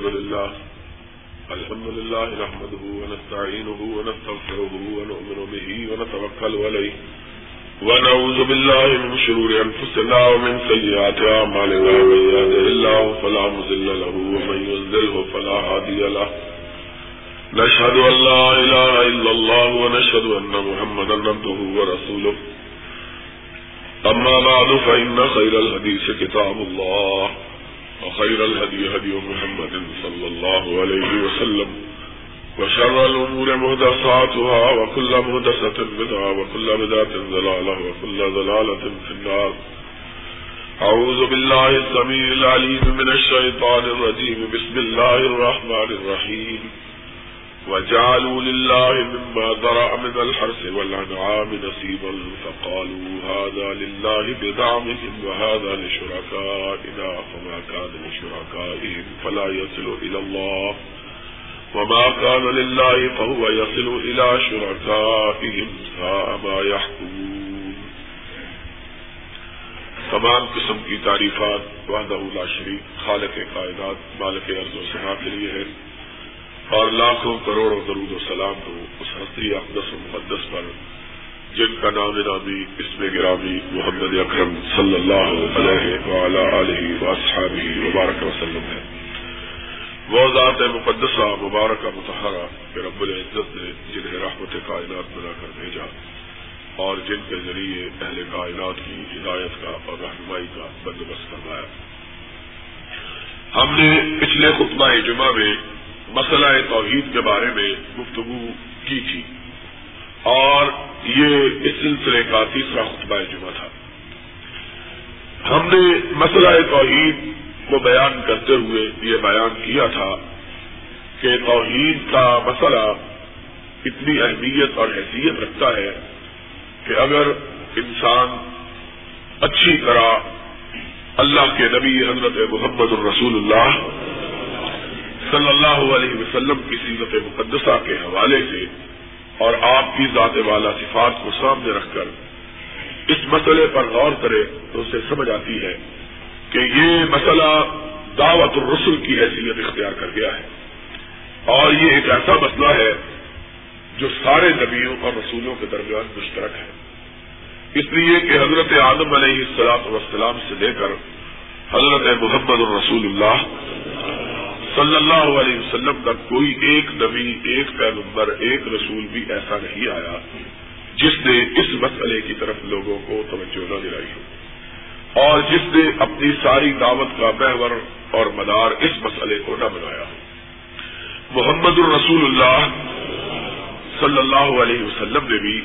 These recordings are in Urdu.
الحمد لله الحمد لله نحمده ونستعينه ونستغفره ونؤمن به ونتوكل عليه، ونعوذ بالله من شرور أنفسنا ومن سيئات أعمالنا. من يهده الله فلا مضل له، ومن يضلله فلا هادي له. نشهد أن لا إله إلا الله ونشهد أن محمدا عبده ورسوله. أما بعد، فإن خير الحديث كتاب الله. وخير الهدي هدي محمد صلى الله عليه وسلم وشر الأمور مهدساتها وكل مهدسة بدعة وكل بدعة ضلالة وكل ضلالة في النار. أعوذ بالله السميع العليم من الشيطان الرجيم. بسم الله الرحمن الرحيم. وجعلوا لله مما ذرأ من الحرث والأنعام نصيبا فقالوا هذا لله بزعمهم وهذا لشركائنا فما كان لشركائهم فلا يصل إلى الله وما كان لله فهو يصل إلى شركائهم ساء ما يحكمون تمام قسم کی تعریفات وحدہ لا شریف خالق کائنات، مالک ارض و سنا کے لیے ہے اور لاکھوں کروڑوں درود و سلام ہو اس ہستی اقدس و مقدس پر، جن کا نام نامی، اسم گرامی محمد اکرم صلی اللہ علیہ وعلا علیہ وصحابہ وبارک وسلم ہے۔ وہ ذات مقدسہ، مبارکہ متحرہ کہ رب العزت نے جنہیں رحمت کائنات بنا کر بھیجا اور جن کے ذریعے اہل کائنات کی ہدایت کا اور رہنمائی کا بندوبست کروایا ہم نے پچھلے خطبہ جمعہ میں مسئلہ توحید کے بارے میں گفتگو کی تھی۔ اور یہ اس سلسلے کا تیسرا خطبہ جمعہ تھا۔ ہم نے مسئلہ توحید کو بیان کرتے ہوئے یہ بیان کیا تھا کہ توحید کا مسئلہ اتنی اہمیت اور حیثیت رکھتا ہے کہ اگر انسان اچھی طرح اللہ کے نبی حضرت محمد الرسول اللہ صلی اللہ علیہ وسلم کی سیرت مقدسہ کے حوالے سے اور آپ کی ذات والا صفات کو سامنے رکھ کر اس مسئلے پر غور کرے تو اسے سمجھ آتی ہے کہ یہ مسئلہ دعوت الرسل کی حیثیت اختیار کر گیا ہے۔ اور یہ ایک ایسا مسئلہ ہے جو سارے نبیوں اور رسولوں کے درمیان مشترک ہے۔ اس لیے کہ حضرت آدم علیہ السلاط وسلام سے لے کر حضرت محمد الرسول اللہ صلی اللہ علیہ وسلم کا کوئی ایک نبی، ایک پیغمبر، ایک رسول بھی ایسا نہیں آیا جس نے اس مسئلے کی طرف لوگوں کو توجہ نہ دلائی ہو۔ اور جس نے اپنی ساری دعوت کا محور اور مدار اس مسئلے کو نہ بنایا۔ ہو محمد الرسول اللہ صلی اللہ علیہ وسلم نے بھی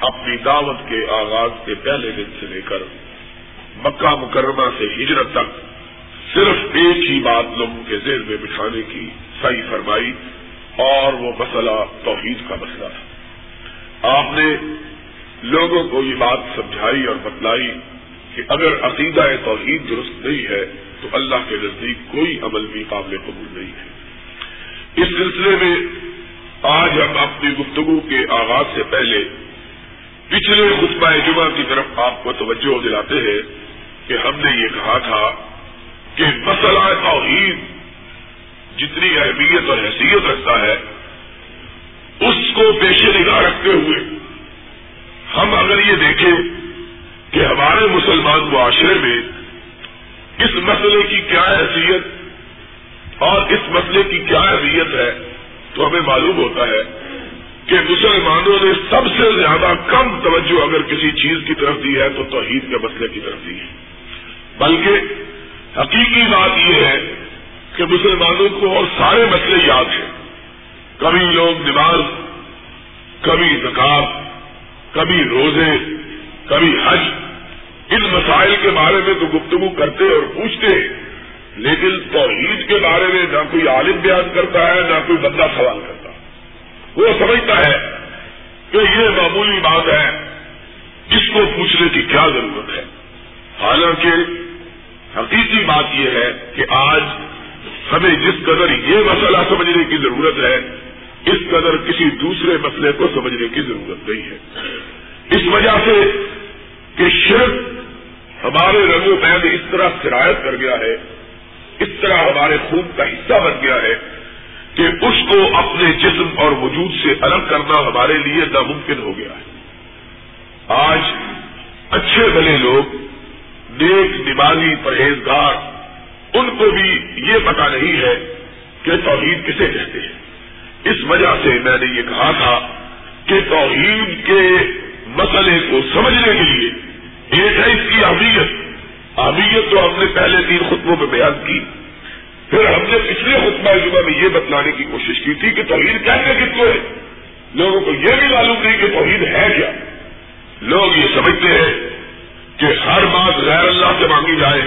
اپنی دعوت کے آغاز کے پہلے دن سے لے کر مکہ مکرمہ سے ہجرت تک صرف ایک ہی بات لوگوں کے ذہن میں بٹھانے کی صحیح فرمائی اور وہ مسئلہ توحید کا مسئلہ تھا۔ آپ نے لوگوں کو یہ بات سمجھائی اور بتلائی کہ اگر عقیدہ توحید درست نہیں ہے تو اللہ کے نزدیک کوئی عمل بھی قابل قبول نہیں ہے۔ اس سلسلے میں آج ہم اپنی گفتگو کے آغاز سے پہلے پچھلے خطبہ جمعہ کی طرف آپ کو توجہ دلاتے ہیں کہ ہم نے یہ کہا تھا کہ مسئلہ توحید جتنی اہمیت اور حیثیت رکھتا ہے، اس کو پیش نگاہ رکھتے ہوئے ہم اگر یہ دیکھیں کہ ہمارے مسلمان معاشرے میں اس مسئلے کی کیا حیثیت اور اس مسئلے کی کیا اہمیت ہے، تو ہمیں معلوم ہوتا ہے کہ مسلمانوں نے سب سے زیادہ کم توجہ اگر کسی چیز کی طرف دی ہے، تو توحید کے مسئلے کی طرف دی ہے۔ بلکہ حقیقی بات یہ ہے کہ مسلمانوں کو اور سارے مسئلے یاد ہیں۔ کبھی لوگ نماز، کبھی زکات، کبھی روزے، کبھی حج، ان مسائل کے بارے میں تو گفتگو کرتے اور پوچھتے لیکن توحید کے بارے میں نہ کوئی عالم بیان کرتا ہے، نہ کوئی بندہ سوال کرتا۔ وہ سمجھتا ہے کہ یہ معمولی بات ہے، اس کو پوچھنے کی کیا ضرورت ہے۔ حالانکہ حقیقی بات یہ ہے کہ آج ہمیں جس قدر یہ مسئلہ سمجھنے کی ضرورت ہے، اس قدر کسی دوسرے مسئلے کو سمجھنے کی ضرورت نہیں ہے۔ اس وجہ سے کہ شرک ہمارے رنگ و پید اس طرح سرایت کر گیا ہے، اس طرح ہمارے خون کا حصہ بن گیا ہے کہ اس کو اپنے جسم اور وجود سے الگ کرنا ہمارے لیے ناممکن ہو گیا ہے۔ آج اچھے بھلے لوگ نیک نمازی پرہیزگار، ان کو بھی یہ پتا نہیں ہے کہ توحید کسے کہتے ہیں۔ اس وجہ سے میں نے یہ کہا تھا کہ توحید کے مسئلے کو سمجھنے کے لیے ایک ہے اس کی اہمیت۔ اہمیت تو ہم نے پہلے تین خطبوں میں بیان کی۔ پھر ہم نے پچھلے خطبہ جمعہ میں یہ بتلانے کی کوشش کی تھی کہ توحید کہتے کس کو ہے؟ لوگوں کو یہ بھی معلوم نہیں کہ توحید ہے کیا۔ لوگ یہ سمجھتے ہیں کہ ہر بات غیر اللہ سے مانگی جائے،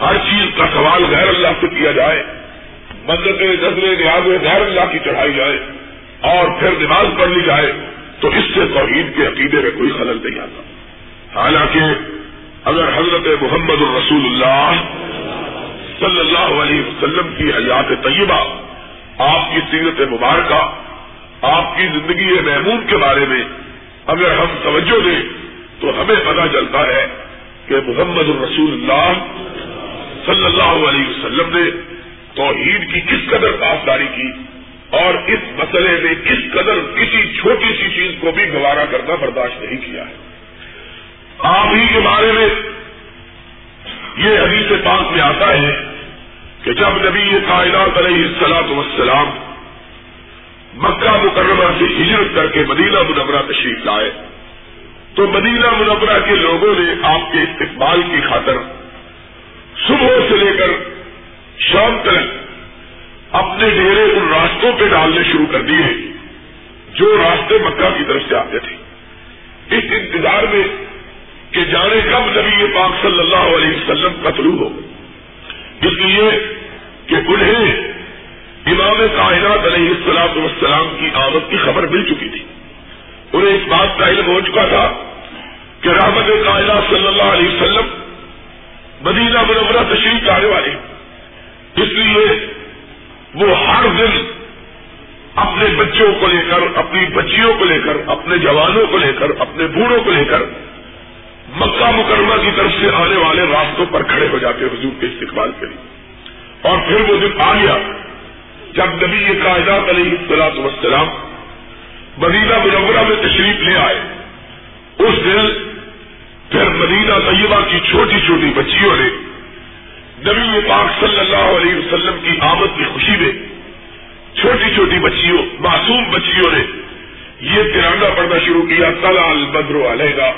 ہر چیز کا سوال غیر اللہ سے کیا جائے مدد نظریں نیاز غیر اللہ کی چڑھائی جائے اور پھر نماز پڑھ لی جائے، تو اس سے توحید کے عقیدے میں کوئی خلل نہیں آتا۔ حالانکہ اگر حضرت محمد الرسول اللہ صلی اللہ علیہ وسلم کی حیات طیبہ، آپ کی سیرت مبارکہ، آپ کی زندگی محمود کے بارے میں اگر ہم توجہ دیں تو ہمیں پتا چلتا ہے کہ محمد الرسول اللہ صلی اللہ علیہ وسلم نے توحید کی کس قدر پاسداری کی اور اس مسئلے میں کس قدر کسی چھوٹی سی چیز کو بھی گوارا کرنا برداشت نہیں کیا ہے۔ آپ ہی کے بارے میں یہ حدیث پاک میں آتا ہے کہ جب نبی یہ کائنات علیہ السلاط وسلام مکہ مکرمہ سے ہجرت کر کے مدینہ منورہ تشریف لائے تو مدینہ منورہ کے لوگوں نے آپ کے استقبال کی خاطر صبح سے لے کر شام تک اپنے ڈیرے ان راستوں پہ ڈالنے شروع کر دیے، جو راستے مکہ کی طرف سے آتے تھے۔ اس انتظار میں کہ جانے کب نبی پاک صلی اللہ علیہ وسلم کا طلوع ہو۔ اس لیے کہ انہیں امام کائنات علیہ السلام والسلام کی آمد کی خبر مل چکی تھی۔ انہیں اس بات کا علم ہو چکا تھا کہ رحمت کائنات صلی اللہ علیہ وسلم مدینہ منورہ تشریف لانے والے اس لیے وہ ہر دن اپنے بچوں کو لے کر، اپنی بچیوں کو لے کر، اپنے جوانوں کو لے کر، اپنے بوڑھوں کو لے کر مکہ مکرمہ کی طرف سے آنے والے راستوں پر کھڑے ہو جاتے حضور کے استقبال کے لیے۔ اور پھر وہ دن آ گیا جب نبی یہ کائنات علیہ السلاط وسلام مدینہ منورہ میں تشریف لے آئے۔ اس دن پھر مدینہ طیبہ کی چھوٹی چھوٹی بچیوں نے نبی پاک صلی اللہ علیہ وسلم کی آمد کی خوشی میں چھوٹی چھوٹی بچیوں، معصوم بچیوں نے یہ ترانہ پڑھنا شروع کیا تلا البدر علیہ گا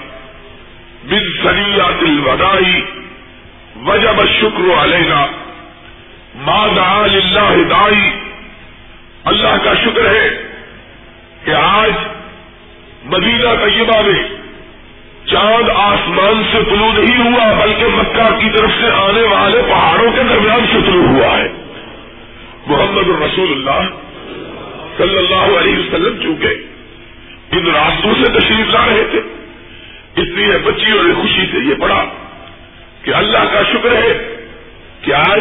بن سنیات الوداعی وجب شکر علیہ گا اللہ دائی اللہ کا شکر ہے کہ آج مدینہ طیبہ میں چاند آسمان سے طلوع نہیں ہوا، بلکہ مکہ کی طرف سے آنے والے پہاڑوں کے درمیان سے طلوع ہوا ہے۔ محمد الرسول اللہ صلی اللہ علیہ وسلم چونکہ ان راستوں سے تشریف لا رہے تھے، اس لیے بچیوں نے خوشی سے یہ پڑھا کہ اللہ کا شکر ہے کہ آج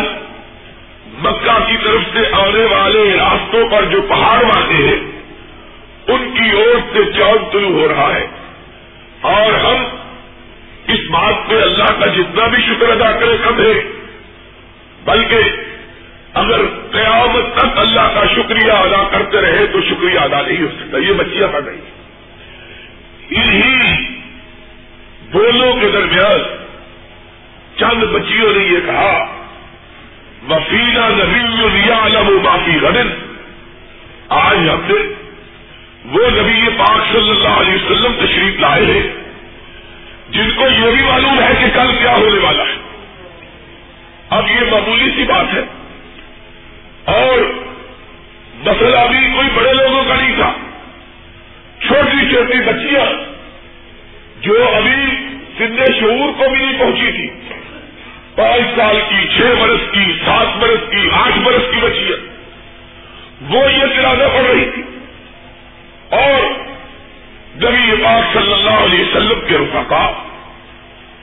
مکہ کی طرف سے آنے والے راستوں پر جو پہاڑ واقع ہیں، ان کی اور سے چاند طلوع ہو رہا ہے۔ اور ہم اس بات پہ اللہ کا جتنا بھی شکر ادا کرے کم ہے بلکہ اگر قیامت تک اللہ کا شکریہ ادا کرتے رہے تو شکریہ ادا نہیں ہو سکتا، یہ بچیاں پڑ رہی انہی بولوں کے درمیان چند بچیوں نے یہ کہا وفیلا نبی لیا علم باقی غدن آج ہم نے وہ نبی پاک صلی اللہ علیہ وسلم تشریف لائے ہیں، جن کو یہ بھی معلوم ہے کہ کل کیا ہونے والا ہے۔ اب یہ معمولی سی بات ہے۔ اور مسئلہ بھی کوئی بڑے لوگوں کا نہیں تھا۔ چھوٹی چھوٹی بچیاں جو ابھی سن شعور کو بھی نہیں پہنچی تھی۔ پانچ سال کی، چھ برس کی، سات برس کی، آٹھ برس کی بچیاں۔ وہ یہ ترازہ پڑ رہی تھی۔ اور نبی پاک صلی اللہ علیہ وسلم کے رفقا،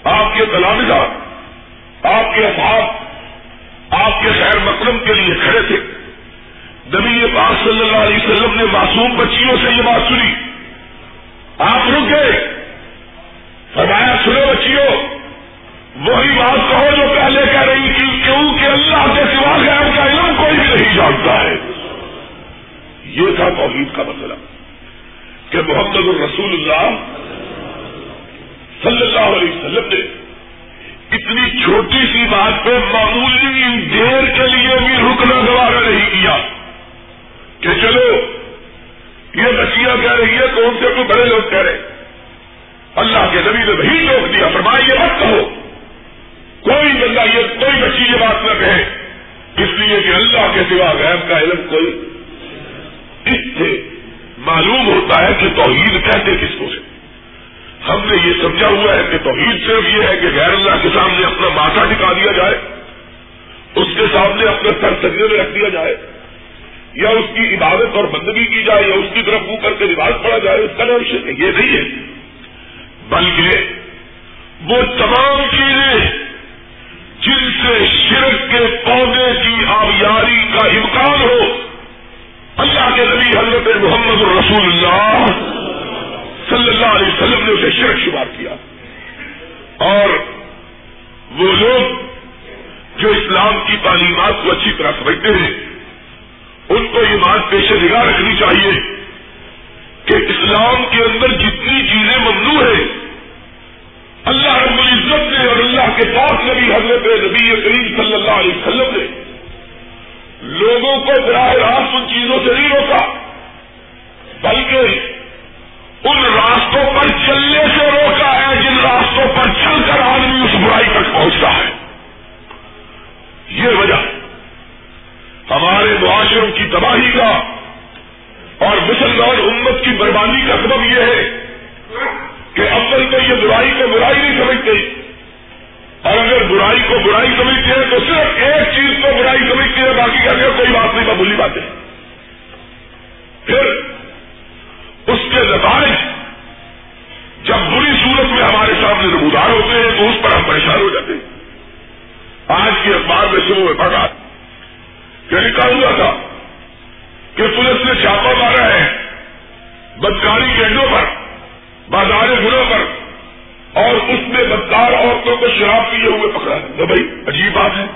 آپ کے تلازہ آپ کے اصحاب آپ کے خیر مقدم کے لیے کھڑے تھے۔ نبی پاک صلی اللہ علیہ وسلم نے معصوم بچیوں سے یہ بات سنی۔ آپ رک گئے فرمایا، سنو بچیوں، وہی بات کہو جو پہلے کہہ رہی تھی، کیونکہ اللہ کے سوا غیر کا علم کوئی بھی نہیں جانتا ہے۔ یہ تھا توحید کا مسئلہ۔ کہ محمد الرسول اللہ صلی اللہ علیہ وسلم نے اتنی چھوٹی سی بات پہ معمولی دیر کے لیے بھی رکنا دوبارہ نہیں کیا کہ چلو، یہ بچیاں کہہ رہی ہے، کون سے کوئی بڑے لوگ کہہ رہے اللہ کے نبی نے وہی روک دیا، فرمایا یہ مت کہو۔ کوئی بندہ یہ، کوئی بچی یہ بات نہ کہے۔ اس لیے کہ اللہ کے سوا غیب کا علم کوئی اس سے معلوم ہوتا ہے کہ توحید کہتے کس کو سے۔ ہم نے یہ سمجھا ہوا ہے کہ توحید صرف یہ ہے کہ غیر اللہ کے سامنے اپنا ماتھا ٹکا دیا جائے، اس کے سامنے اپنے سر سجنے میں رکھ دیا جائے، یا اس کی عبادت اور بندگی کی جائے، یا اس کی طرف منہ کر کے رواج پڑا جائے، اس کا نام شرک یہ نہیں ہے۔ بلکہ وہ تمام چیزیں جن سے شرک کے پودے کی آبیاری کا امکان ہو اللہ کے نبی حضرت محمد الرسول اللہ صلی اللہ علیہ وسلم نے اسے شرک شمار کیا۔ اور وہ لوگ جو اسلام کی تعلیمات کو اچھی طرح سمجھتے ہیں، ان کو یہ بات پیش نگاہ رکھنی چاہیے کہ اسلام کے اندر جتنی چیزیں ممنوع ہیں، اللہ رب العزت نے اور اللہ کے پاس نبی حضرت نبی کریم صلی اللہ علیہ وسلم نے لوگوں کو براہ راست ان چیزوں سے نہیں روکا، بلکہ ان راستوں پر چلنے سے روکا ہے جن راستوں پر چل کر آدمی اس برائی تک پہنچتا ہے۔ یہ وجہ ہمارے معاشروں کی تباہی کا اور مسلمان امت کی بربادی کا سبب یہ ہے کہ اصل میں یہ برائی کو برائی نہیں سمجھتے۔ اور اگر برائی کو برائی سمجھتے ہیں تو صرف ایک چیز کو برائی سمجھتے ہیں باقی کا کوئی بات نہیں بولی بات ہے پھر اس کے نتائج، جب بری صورت میں ہمارے سامنے نمودار ہوتے ہیں، تو اس پر ہم پریشان ہو جاتے ہیں۔ آج کی اخبار میں صبح میں پڑھا کہ لکھا ہوا تھا کہ پولیس نے چھاپا مارا ہے، بدکاری کے پر، بازار گنوں پر۔ اور اس میں بدکار عورتوں کو شراب پیے ہوئے پکڑا ہے تو بھائی، عجیب بات ہے۔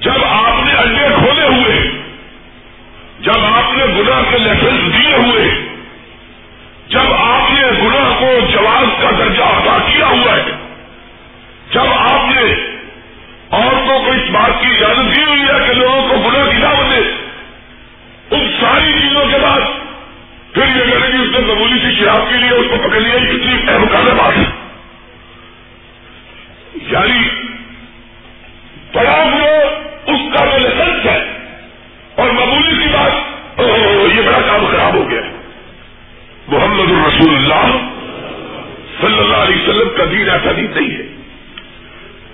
جب آپ نے انڈے کھولے ہوئے، جب آپ نے گناہ کے لائسنس دیے ہوئے، جب آپ نے گناہ کو جواز کا درجہ ادا کیا ہوا ہے، جب آپ نے عورتوں کو اس بات کی اجازت دی ہوئی ہے کہ لوگوں کو گناہ کی دعوت دے، ان ساری چیزوں کے بعد پھر یہ کہنے کہ اس نے معمولی سی شراب کے لیے اس کو پکڑ لیا کتنی اہم بات ہے یعنی بڑا وہ اس کا جو لائسنس ہے اور معمولی سی بات یہ بڑا کام خراب ہو گیا۔ محمد الرسول اللہ صلی اللہ علیہ وسلم کا دین ایسا دین نہیں ہے۔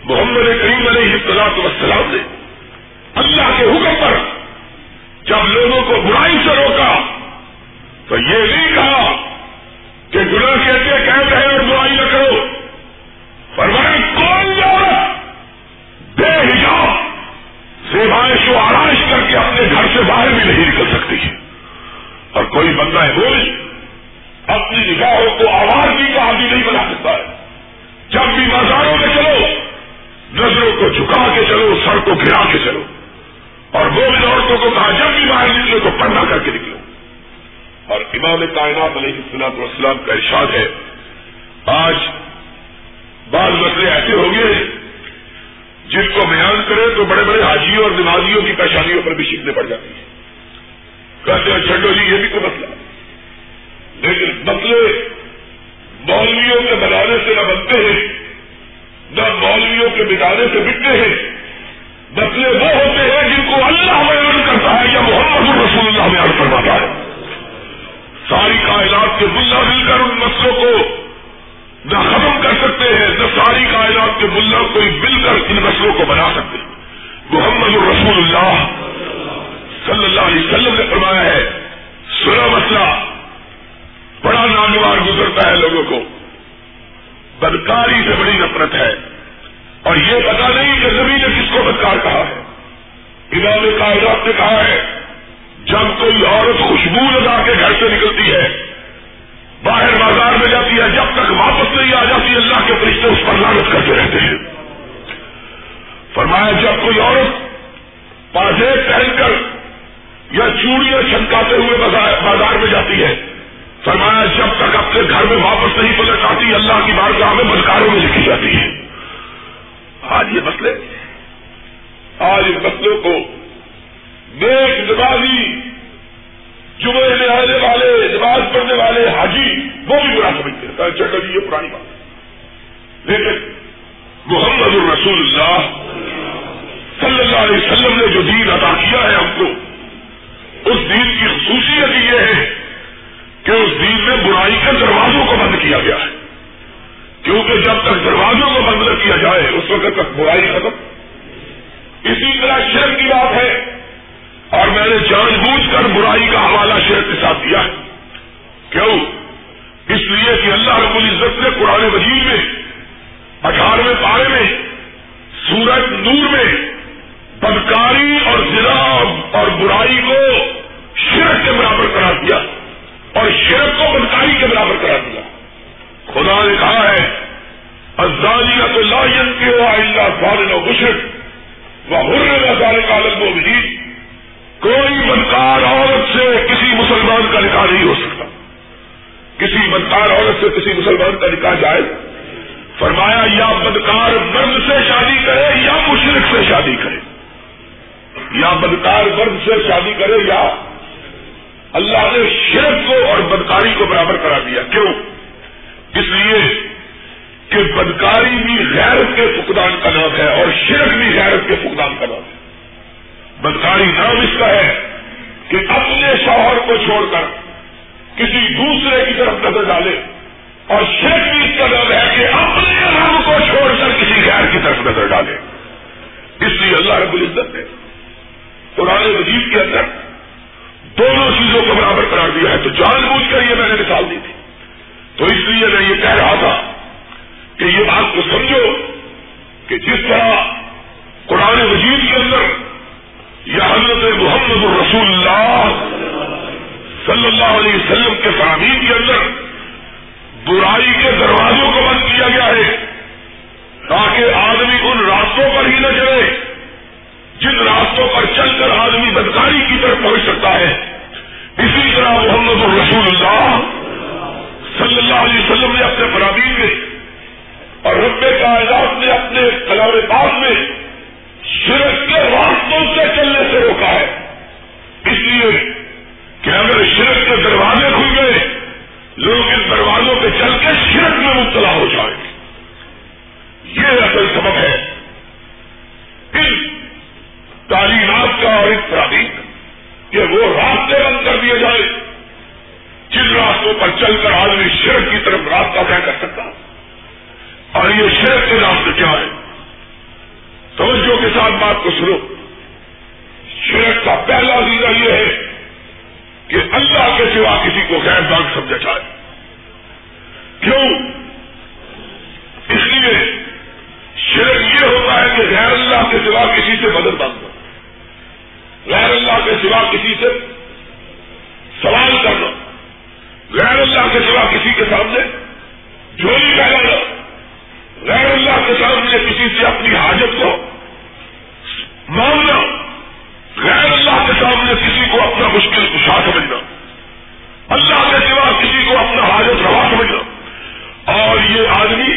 محمد کریم علیہ السلام وسلام نے اللہ کے حکم پر جب لوگوں کو برائی سے روکا تو یہ بھی کہا السلام کا ارشاد ہے۔ آج بعض مسئلے ایسے ہو گئے جن کو بیان کرے تو بڑے بڑے حاجیوں اور نمازیوں کی پریشانیوں پر بھی شکنے پڑ جاتی نہیں پلٹ آتی اللہ کی بارگاہ میں بدکاروں میں لکھی جاتی ہے۔ آج یہ مسئلے، آج ان مسئلوں کو نیک نمازی، جمعے میں آنے والے، نماز پڑھنے والے حاجی، وہ بھی برا سمجھتے ہیں۔ چلو جی یہ پرانی بات۔ لیکن محمد الرسول اللہ صلی اللہ علیہ وسلم نے جو دین ادا کیا ہے ہم کو، اس دین کی خصوصیت یہ ہے کہ اس دین میں برائی کے دروازوں کو بند کیا گیا ہے۔ کیونکہ جب تک دروازوں کو بند نہ کیا جائے، اس وقت تک برائی ختم۔ اسی طرح شرک کی بات ہے۔ اور میں نے جان بوجھ کر برائی کا حوالہ شرک کے ساتھ دیا کیوں؟ اس لیے کہ اللہ رب العزت نے قرآن وزیر میں، اٹھارہویں پارے میں، سورج نور میں بدکاری اور ضلع اور برائی کو شرک کے برابر کرا دیا۔ اور شرک کو بدکاری کے برابر کرا دیا۔ خدا نے کہا ہے ازانی تو لاجن کے ہوا اللہ فارن و مشرق وہ ہر سارے کالم و وزیر کوئی بدکار عورت سے کسی مسلمان کا نکاح نہیں ہو سکتا۔ کسی بدکار عورت سے کسی مسلمان کا نکاح جائے فرمایا، یا بدکار مرد سے شادی کرے یا مشرق سے شادی کرے۔ یا بدکار مرد سے شادی کرے یا اللہ نے شرک کو اور بدکاری کو برابر کرا دیا. کیوں؟ اس لیے کہ بدکاری بھی غیرت کے فقدان کا نام ہے اور شرک بھی غیرت کے فقدان کا نام ہے. بدکاری نام اس کا ہے کہ اپنے شوہر کو چھوڑ کر کسی دوسرے کی طرف نظر ڈالے اور شیخ بھی اس کا نام ہے کہ اپنے رب کو چھوڑ کر کسی غیر کی طرف نظر ڈالے. اس لیے اللہ رب العزت نے قرآن وزیر کے اندر دونوں چیزوں کو برابر قرار دیا ہے۔ تو جان بوجھ کر یہ میں نے مثال دی تھی۔ تو اس لیے میں یہ کہہ رہا تھا کہ یہ بات کو سمجھو کہ جس طرح قرآن وزیر کے اندر یا حضرت محمد الرسول اللہ صلی اللہ علیہ وسلم کے تعمیر کے اندر برائی کے دروازوں کو بند کیا گیا ہے تاکہ آدمی ان راستوں پر ہی نہ چلے جن راستوں پر چل کر آدمی بدکاری کی طرف پہنچ سکتا ہے۔ اسی طرح محمد الرسول اللہ صلی اللہ علیہ وسلم نے اپنے فرامین میں اور رب کائنات نے اپنے کلام پاس میں شرک کے راستوں سے چلنے سے روکا ہے۔ اس لیے کہ اگر شرک کے دروازے کھل گئے، لوگ ان دروازوں پہ چل کے شرک میں مبتلا ہو جائیں۔ گے یہ اصل سبب ہے۔ ان تعلیمات کا اور اس تعلیم کہ وہ راستے بند کر دیے جائے۔ جن راستوں پر چل کر آدمی شرک کی طرف راستہ طے کر سکتا اور یہ شرک کے راستے کیا ہے توجہ کے ساتھ بات کو سنو۔ شرک کا پہلا ویزا یہ ہے کہ اللہ کے سوا کسی کو غیر دان سمجھا جائے۔ کیوں؟ اس لیے شرک یہ ہوتا ہے کہ غیر اللہ کے سوا کسی سے مدد باندھنا غیر اللہ کے سوا کسی سے سوال کرنا، غیر اللہ کے سوا کسی کے سامنے جھولی پہنانا غیر اللہ کے سامنے کسی سے اپنی حاجت کو مانگنا غیر اللہ کے سامنے کسی کو اپنا مشکل کشا سمجھنا، اللہ کے سوا کسی کو اپنا حاجت روا سمجھنا، اور یہ آدمی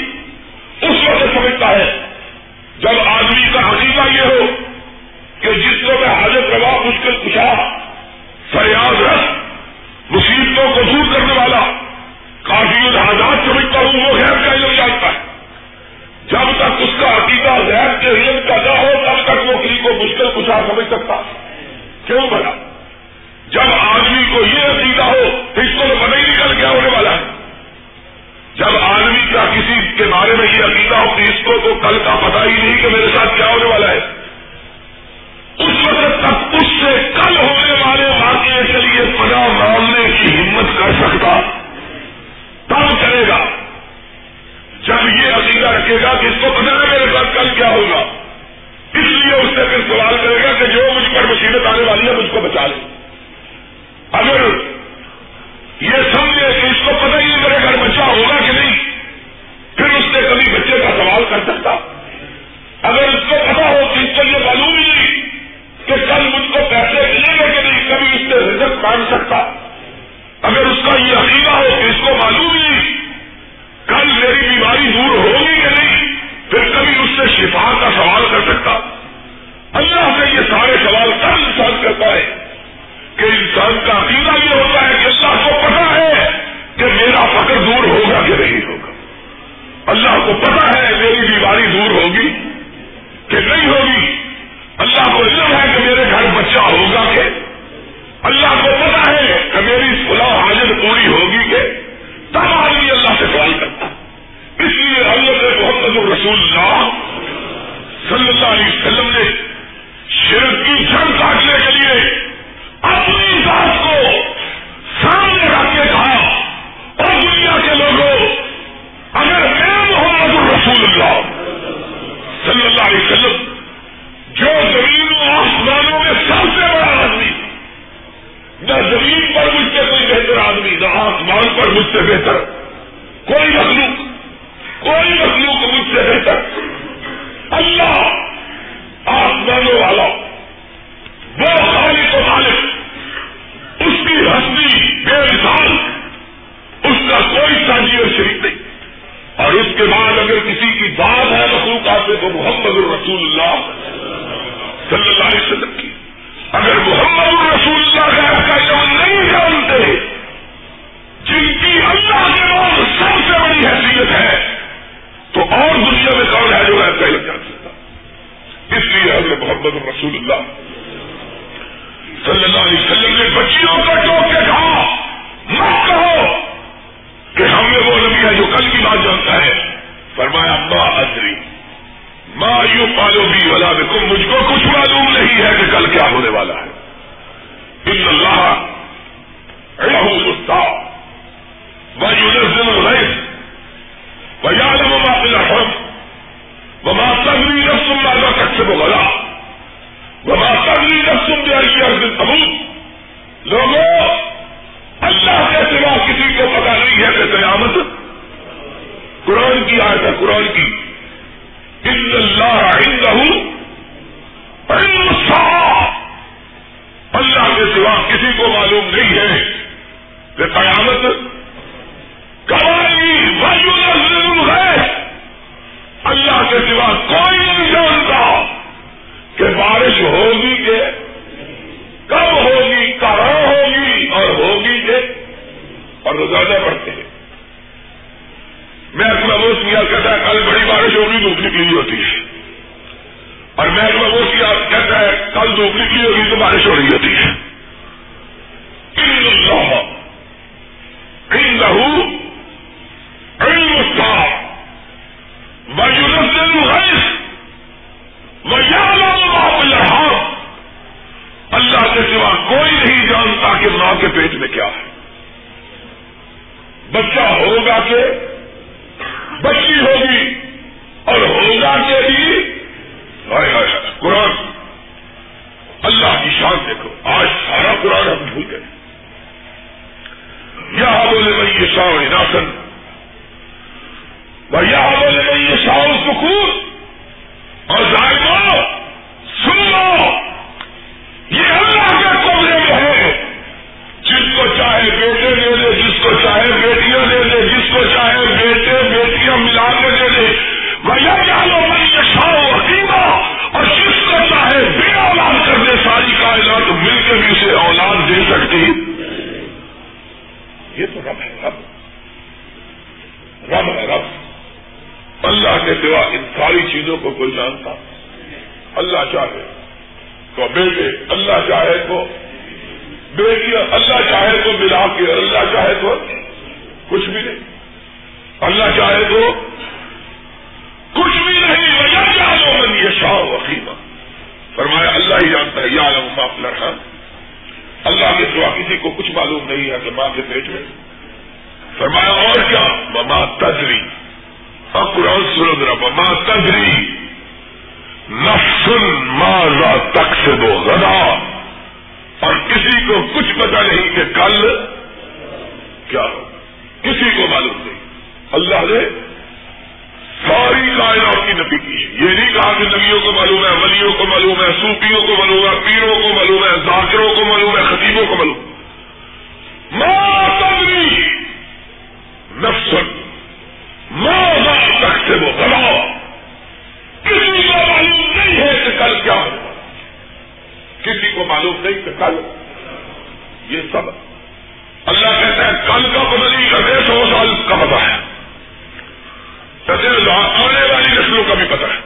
بارش ہوگی کہ کم ہوگی کہاں ہوگی اور ہوگی کہ اور روزانہ بڑھتے ہیں۔ میں اپنا وہ کیا کہتا ہے، کل بڑی بارش ہوگی، دھوپ نکلی ہوتی ہے۔ اور میں اپنا وہ کیا کہتا ہے، کل دھوپ نکلی ہوگی تو بارش ہو رہی ہوتی ہے۔ کے پیٹ میں فرمایا، اور کیا؟ مما تدری اور قرآن سنو تجری مما تدری نفسن ماضا تک سے دو غدا۔ اور کسی کو کچھ پتا نہیں کہ کل کیا ہو۔ کسی کو معلوم نہیں۔ اللہ نے ساری کائنات کی نبی کی یہ نہیں کہا کہ نبیوں کو معلوم ہے، ولیوں کو معلوم ہے، صوفیوں کو معلوم ہے، پیروں کو معلوم ہے، ذاکروں کو معلوم ہے، خطیبوں کو معلوم ماں ماں وہ کسی کو معلوم نہیں ہے کہ کل کیا کسی کو معلوم نہیں کل یہ سب۔ اللہ کہتا ہے، کل کا دے سو کا پتا ہے۔ والی نسلوں کا بھی پتا ہے۔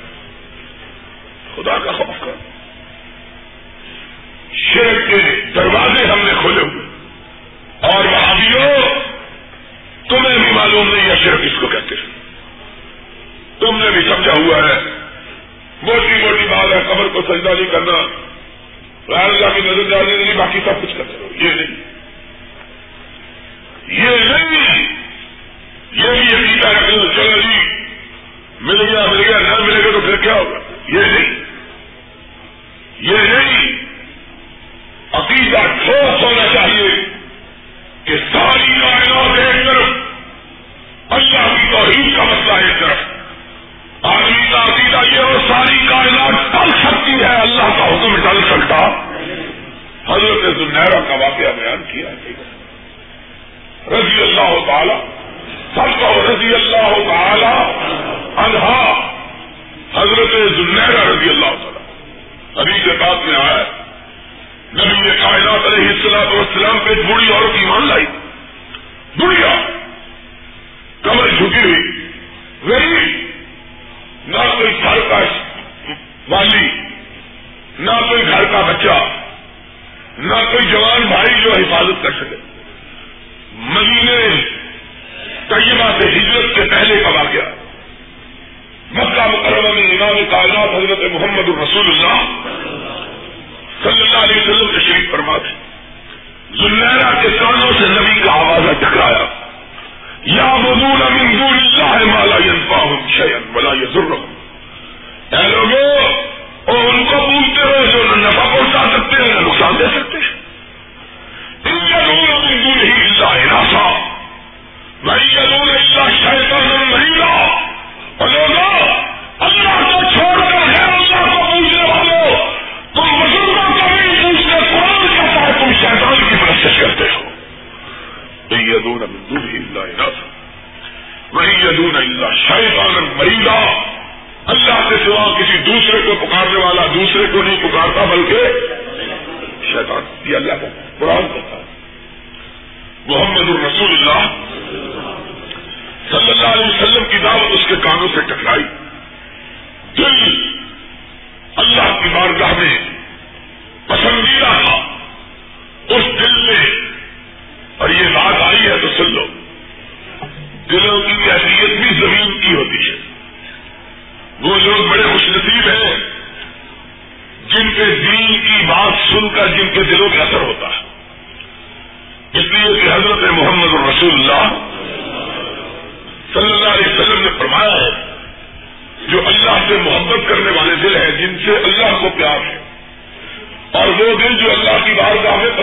خدا کا خوف شیر کے دروازے ہم نے کھولے ہوئے۔ اور وہاں تمہیں بھی معلوم نہیں ہے شرک اس کو کہتے ہیں تم نے بھی سمجھا ہوا ہے، موٹی موٹی بات ہے، قبر کو سجدہ نہیں کرنا۔ اللہ کی نظر ڈالنے نہیں باقی سب کچھ کرتے رہو۔ یہ نہیں۔ یہ نہیں۔ یہ بھی عقیدہ ہے چلو جی مل گیا مل گیا نہ ملے گا تو پھر کیا ہوگا؟ یہ نہیں۔ یہ نہیں۔ عقیدہ ٹھوس ہونا چاہیے۔ کہ ساری کائنات ایک طرف، اللہ کی توحید کا مسئلہ ایک طرف۔ آدمی کا عقیدہ یہ ہو، ساری کائنات ٹل سکتی ہے، اللہ کا حکم ٹل سکتا۔ حضرت زنیرا کا واقعہ بیان کیا رضی اللہ تعالی، سب کو رضی اللہ تعالی انہا حضرت زنیرا رضی اللہ تعالی ابھی کے بعد میں آیا نبی نے کائنات علیہ السلام پہ ایک عورت ایمان لائی۔ بڑھیا کمر جھکی ہوئی۔ غریب۔ نہ کوئی گھر کا والی۔ نہ کوئی گھر کا بچہ۔ نہ کوئی جوان بھائی جو حفاظت کر سکے۔ شیئن بلا یزرہم اے لوگو، اور ان کو پوچھتے ہو جو نفع پہنچا سکتے ہیں نقصان دے سکتے ہیں۔ ان یدون امین دور ہی اللہ ناسا وہی یدون اللہ شیطان مریضا اور لوگو، اللہ کو چھوڑ کر ہے اللہ کو پوچھنے والوں تم بزرگوں کو بھی پوچھتے قرآن کہتا ہے، تم شیطان کی پرستش کرتے ہو۔ یہ دور یدون من ہی اللہ وہی یدون اللہ شیطان مریضا دوسرے کو پکارنے والا دوسرے کو نہیں پکارتا، بلکہ شیطان، یہ اللہ کا قرآن کرتا محمد الرسول اللہ صلی اللہ علیہ وسلم کی دعوت اس کے کانوں سے ٹکرائی۔ دل اللہ کی بارگاہ میں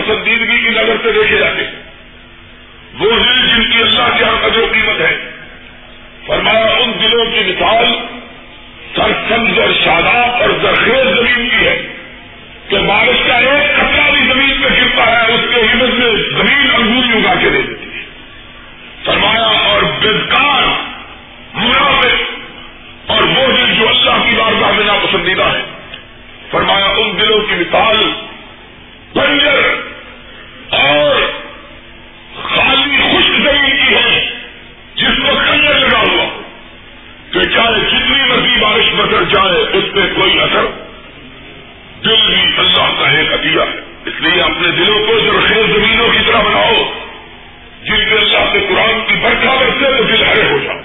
پسندیدگی کی نظر سے دیکھے جاتے ہیں۔ وہ دل جن کی اللہ کے یہاں قدر قیمت ہے۔ فرمایا، ان دلوں کی مثال سرسبز اور شاداب اور زرخیز زمین کی ہے کہ بارش کا ایک خطرہ بھی زمین پہ گرتا ہے، اس کے عمد میں زمین انگوری اگا کے دے دیتی ہے۔ فرمایا، اور بدکار منافع اور وہ دل جو اللہ کی بارگاہ میں ناپسندیدہ ہے فرمایا، ان دلوں کی مثال بنجر اور خالی خشک زمین کی ہے جس کو کنجر لگا ہوا کہ چاہے جتنی مرضی بارش بدل جائے، اس پہ کوئی اثر۔ دل بھی اللہ کا ایک عطیہ ہے۔ اس لیے اپنے دلوں کو زرخیز زمینوں کی طرح بناؤ، جن کے اللہ کے قرآن کی برکھا کرتے تو دل ہرے ہو جاؤ۔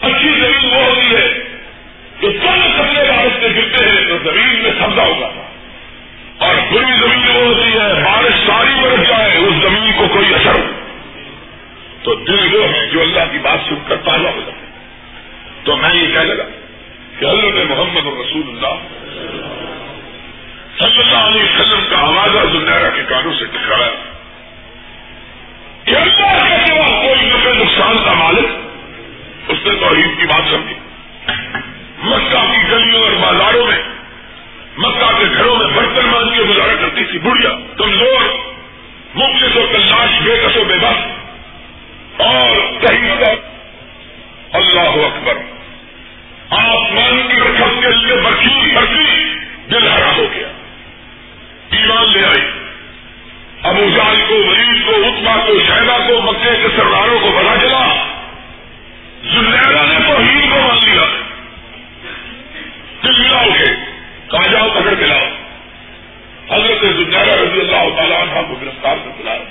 اچھی زمین وہ ہوتی ہے جو چند کپڑے بارش سے گرتے ہیں، تو زمین میں سبزہ ہوگا اور بری زمین وہ ہوتی ہے، بارش ساری برس جائے، اس زمین کو کوئی اثر ہو۔ تو دل وہ ہے جو اللہ کی بات سن کر تازہ ہو جائے تو میں یہ کہہ لگا کہ حضرت محمد رسول اللہ صلی اللہ علیہ وسلم کا آوازہ زنیرا کے کانوں سے ٹکرایا۔ کہ اللہ کے سوا کوئی نفع نقصان کا مالک، اس نے توحید کی بات سمجھی۔ مکہ کی گلیوں اور بازاروں میں مکہ کے گھروں میں برتن مان کے گزارا کرتی تھی، بڑھیا، کمزور، مفلس و کلاش بے کس و بے بس اور کہیں اللہ اکبر، آسمان کی رقم کے لیے برفی برفی دل ہرا ہو گیا۔ ایمان لے آئی۔ ابو جال کو، ولید کو اتبا کو شہدا کو مکے کے سرداروں کو پتا چلا۔ کہا جاؤ پکڑ کے لاؤ۔ حضرت زلیرا رضی اللہ تعالیٰ عنہ کو گرفتار کر کے لایا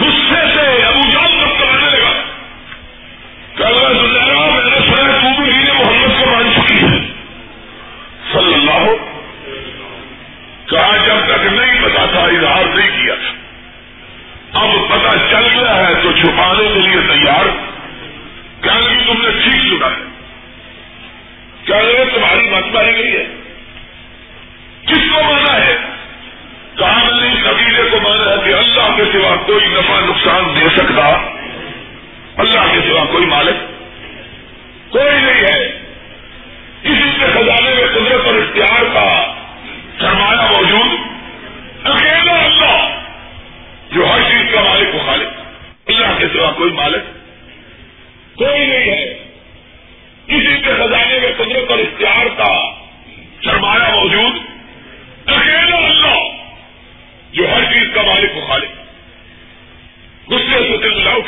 غصے سے ابو جال تک کرانے لگا۔ کہ زلیرا میں نے سنا تو بھی محمد کو مان چکی ہے صلی اللہ کہا، جب تک نہیں پتا تھا، اظہار نہیں کیا۔ تھا اب پتا چل گیا ہے تو چھپانے کے لیے تیار۔ کیا جی، تم نے ٹھیک سنا ہے۔ کیا تمہاری مت ماری گئی ہے۔ کس کو مانا ہے کہا نے قبیلے کو مانا ہے کہ اللہ کے سوا کوئی نفع نقصان دے سکتا۔ اللہ کے سوا کوئی مالک کوئی نہیں ہے۔ کسی کے خزانے میں قدرت اور اختیار کا سرمایہ موجود۔ اکیلا اللہ، جو ہر چیز کا مالک و خالق، اللہ کے سوا کوئی مالک کوئی نہیں ہے۔ کسی کے خزانے میں قدرت اور اختیار کا سرمایہ موجود۔ اکیلا اللہ، جو ہر چیز کا مالک و خالق۔ غصے سے دل لاؤٹ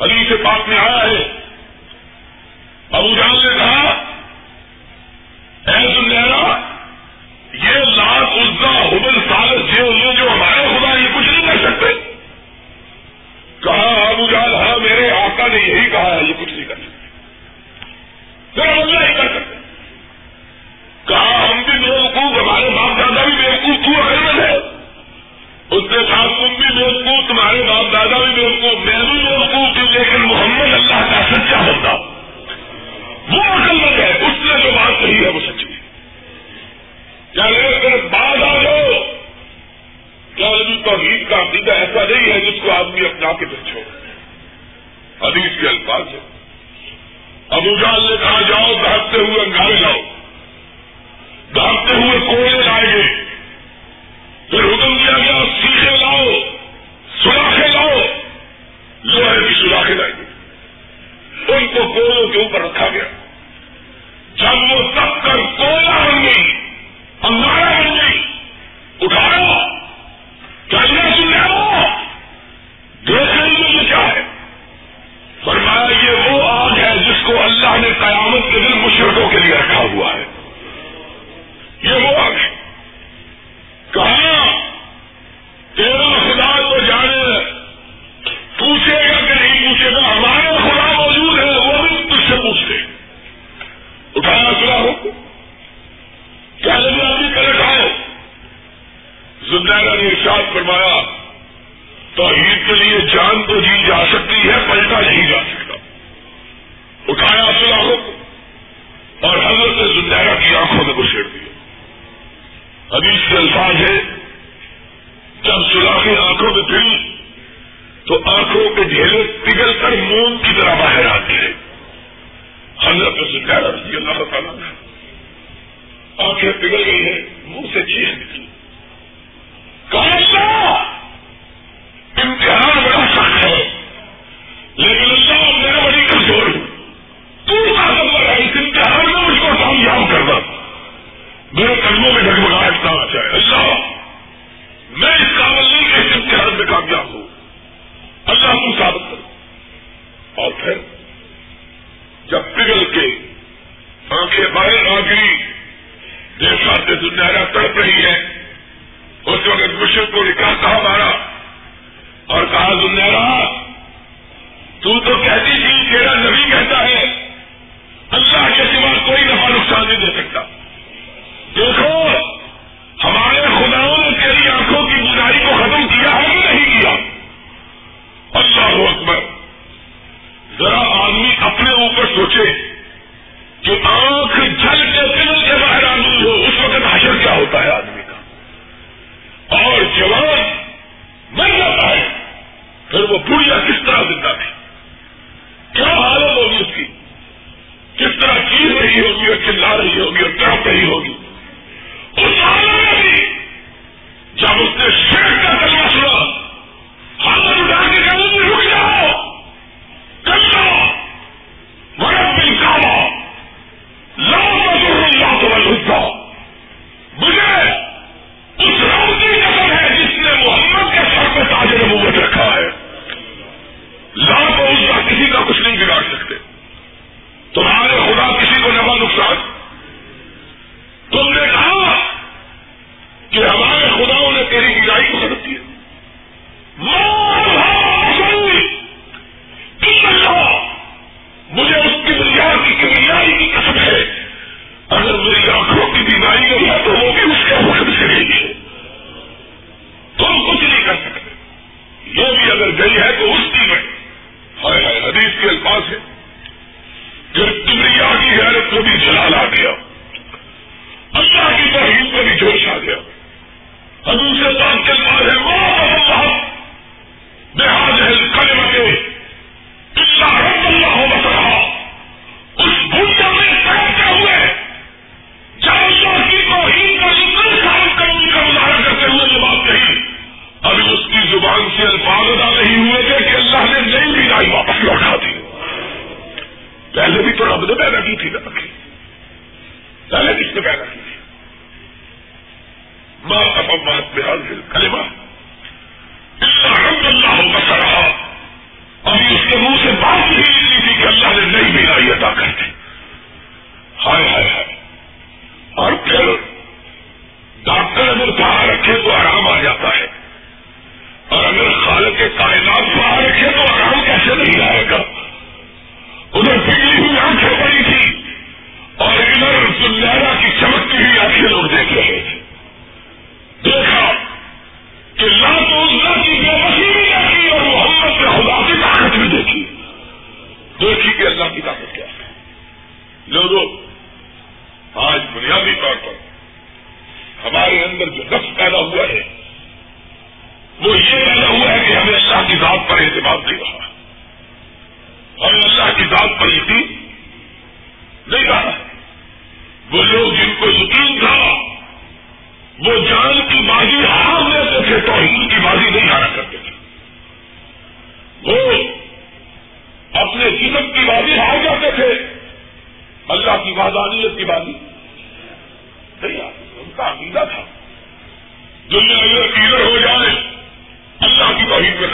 علی سے پاک میں آیا ہے، ابو جان نے کہا بیوقوف تمہارے باپ دادا بھی بیوقوف میں بھی بیوقوف تھی لیکن محمد اللہ کا سچا ہوتا؟ وہ عقل مند ہے، اس نے جو بات کہی ہے وہ سچی ہے۔ کیا صرف بعد آ جاؤ۔ کیا توحید کا عقیدہ ایسا نہیں ہے جس کو آدمی اپنا کے پھر چھوڑ حدیث کے الفاظ ہے ابو جال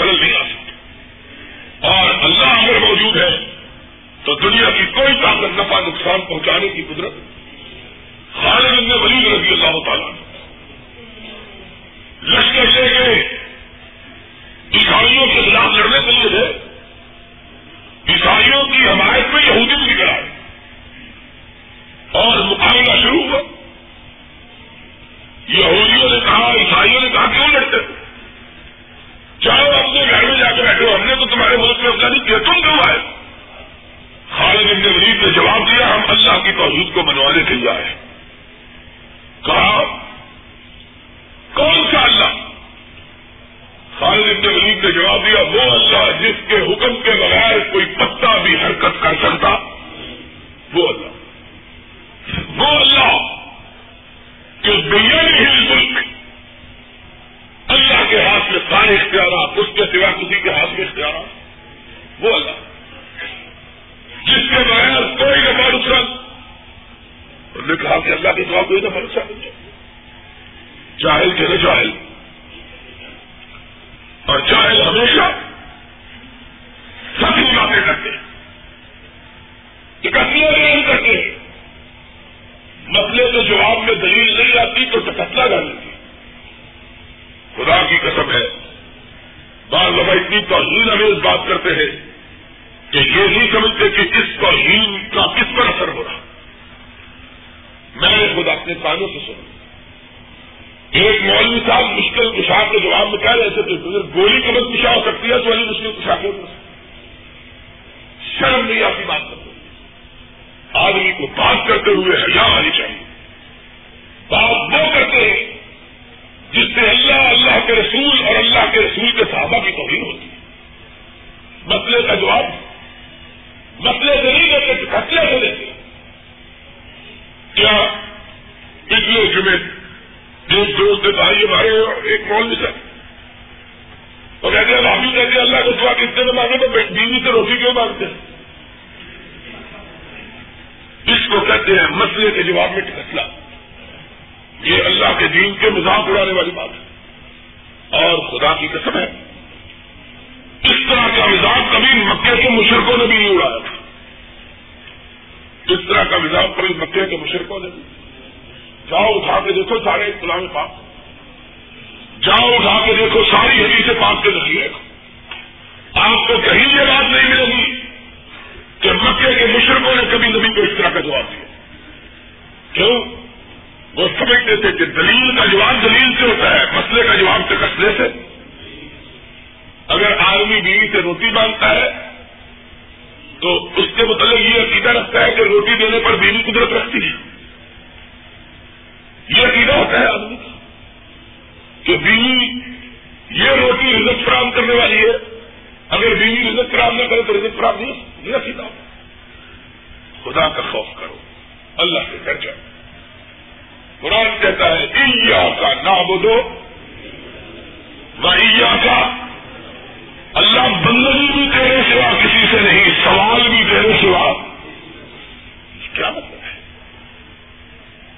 بدل نہیں آ سکتی اور اللہ اگر موجود ہے، تو دنیا کی کوئی طاقت نفع نقصان پہنچانے کی قدرت۔ خالد میں ولید رضی اللہ تعالیٰ نے لشکر سے کہ عیسائیوں کے خلاف لڑنے کے لیے ہے عیسائیوں کی حمایت میں یہودی بھی نکل آئے۔ اور مقابلہ شروع ہوا۔ یہ فیصلہ نہیں کیا تم کیوں آئے خالد ابن ولید نے جواب دیا، ہم اللہ کی توحید کو منوانے کے لیے آئے آدمی کو بات کرتے ہوئے حیا آنی چاہیے۔ بات وہ کرتے جس سے اللہ اللہ کے رسول اور اللہ کے رسول کے صحابہ کی توہین ہوتی ہے۔ مسئلے کا جواب مسئلے سے نہیں دیتے تو خطرے سے دیتے کیا پچھلے جمعے دوست دوست نے بھائی ہمارے ایک مول میں سر اور کہتے ہیں آپ بھی کہتے ہیں اللہ کو سوا کتنے میں مانگے تو بیوی سے روٹی کیوں مانگتے ہیں؟ اس کو کہتے ہیں مسئلے کے جواب میں ٹکٹلا یہ اللہ کے دین کے مذاق اڑانے والی بات ہے۔ اور خدا کی قسم ہے، اس طرح کا مزاق کبھی مکے کے مشرقوں نے بھی نہیں اڑایا تھا۔ اس طرح کا مزاج کبھی مکے کے مشرقوں نے بھی۔ جاؤ اٹھا کے دیکھو سارے اسلام پاک۔ جاؤ اٹھا کے دیکھو ساری حدیث پاک کے ذریعے۔ آپ کو کہیں یہ بات نہیں ملے گی کہ مکے کے مشرقوں نے کبھی نبی کو اس طرح کا جواب دیا۔ کیوں؟ وہ سمجھتے تھے کہ دلیل کا جواب دلیل سے ہوتا ہے، مسئلے کا جواب تو کسلے سے۔ اگر آدمی بیوی سے روٹی مانگتا ہے، تو اس کے متعلق یہ عقیدہ رکھتا ہے کہ روٹی دینے پر بیوی قدرت رکھتی ہے۔ یہ عقیدہ ہوتا ہے آدمی کا کہ بیوی یہ روٹی رزت فراہم کرنے والی ہے۔ اگر بیوی رزت فراہم نہ کرے تو رزت فراہم نہیں یہ عقیدہ خدا کا خوف کرو، اللہ سے کر جاؤ۔ قرآن کہتا ہے کا نام دو کا اللہ بندگی بھی تیرے سوا کسی سے نہیں، سوال بھی تیرے سوا۔ کیا مطلب ہے؟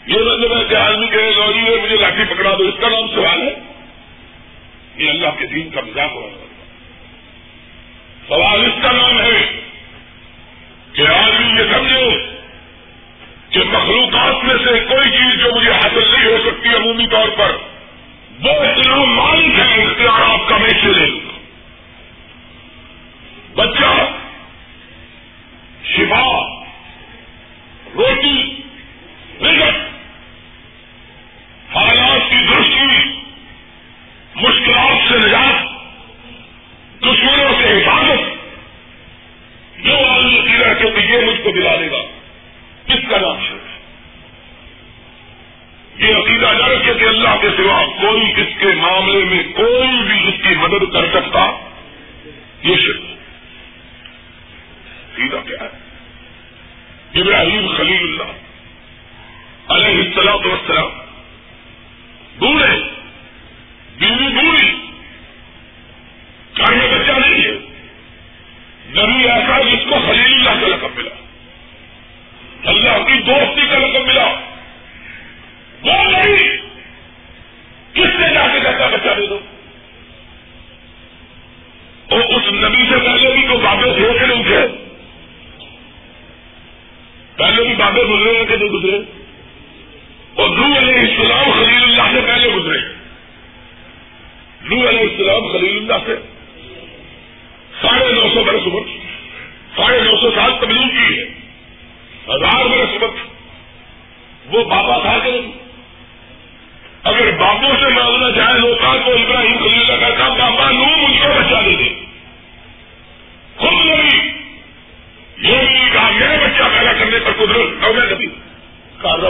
یہ مطلب ہے کہ آدمی کہے لوجی مجھے لاٹھی پکڑا دو، اس کا نام سوال ہے۔ یہ اللہ کے دین کا مزاق ہوا سوال اس کا نام ہے کہ آدمی یہ سمجھو کہ مخلوقات میں سے کوئی چیز جو مجھے حاصل نہیں ہو سکتی عمومی طور پر، وہ اتنا مالک ہے اختیار آپ کا میں سے لے لوں بچہ، شفا، روٹی، رزق کو دلا گا کس کا نام ہے یہ عقیدہ نہ رکھے کہ اللہ کے سوا کوئی کس کے معاملے میں کوئی بھی اس کی مدد کر سکتا۔ یہ شرک عقیدہ کیا ہے؟ ابراہیم خلیل اللہ۔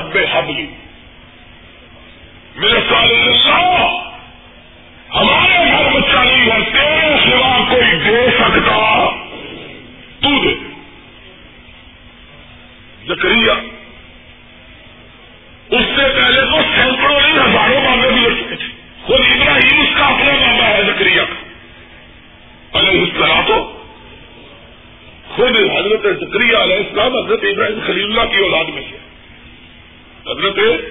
رب حبلی میرے سال ہمارے گھر بچہ نہیں ہے، تیرے سوا کوئی دے سکتا۔ تو دے۔ زکریہ اس سے پہلے تو سینکڑوں نہیں، ہزاروں مانگے بھی لگ تھے۔ خود ابراہیم اس کا اپنا مانگا ہے زکریہ کا علیہ السلام تو خود حضرت ذکری علیہ السلام، حضرت ابراہیم خلیل اللہ کی اولاد میں سے کے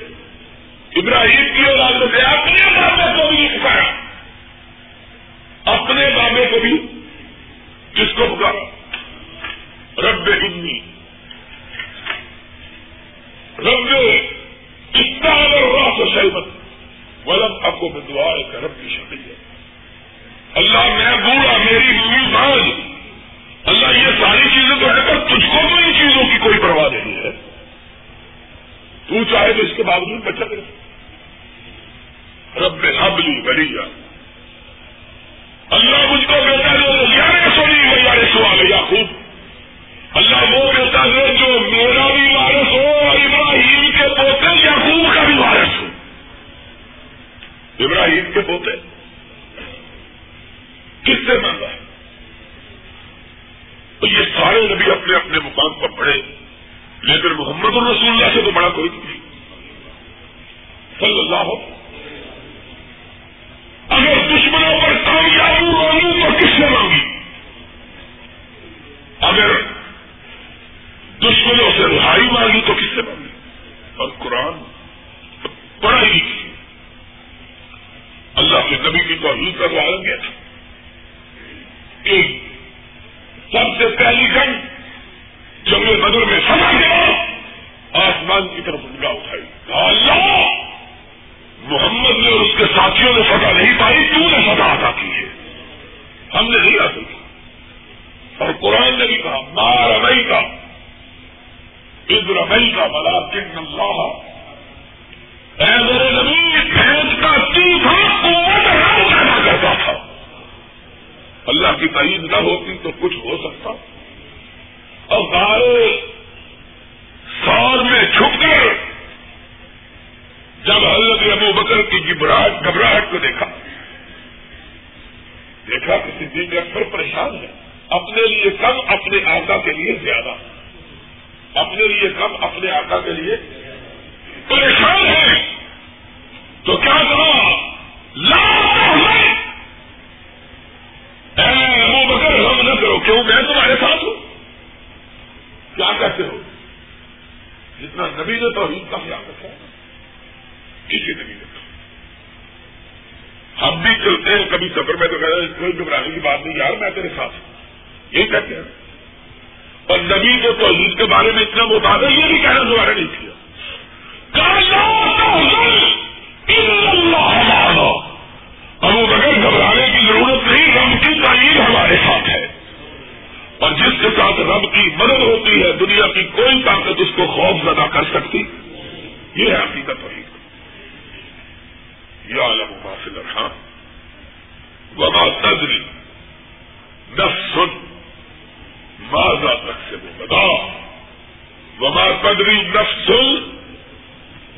سب سے پہلی جنگ جنگ بدر میں سمجھ گیا آسمان کی طرف نگاہ اٹھائی۔ اللہ، محمد نے اور اس کے ساتھیوں نے فتح نہیں پائی تو نے فتح عطا کی ہے؟ ہم نے نہیں حاصل کی۔ اور قرآن نے بھی کہا مار رمئی کا عز رمئی کا بلا کن اللہ۔ اے میرے نبی بھینس کا تیسا قوت اللہ کی تعید نہ ہوتی تو کچھ ہو سکتا۔ اور گارے سال میں چھپ کر جب حضرت ابو بکر کی گھبراہٹ گھبراہٹ کو دیکھا دیکھا کہ صدیق اکثر پریشان ہے۔ اپنے لیے کم، اپنے آقا کے لیے زیادہ۔ اپنے لیے کم، اپنے آقا کے لیے پریشان ہے۔ تو کیا کہا؟ ابو کیا کہتے ہو؟ جتنا نبی نے تو کا خیال رکھا کسی نبی نے ہم بھی چلتے ہیں، کبھی سفر میں تو کہہ کوئی گھبرانے کی بات نہیں، یار میں تیرے ساتھ ہوں۔ یہی کہتے ہیں۔ اور نبی کو توحید کے بارے میں اتنا مطابق یہ بھی کہنا دوبارہ نہیں کیا۔ اور جس کے ساتھ رب کی مدد ہوتی ہے، دنیا کی کوئی طاقت اس کو خوف زدہ کر سکتی؟ یہ ہے حقیقت وہی یا عالم فاصل ہاں وبا تدری نفس ماضا تک سے وہ بتا وبا قدری نفس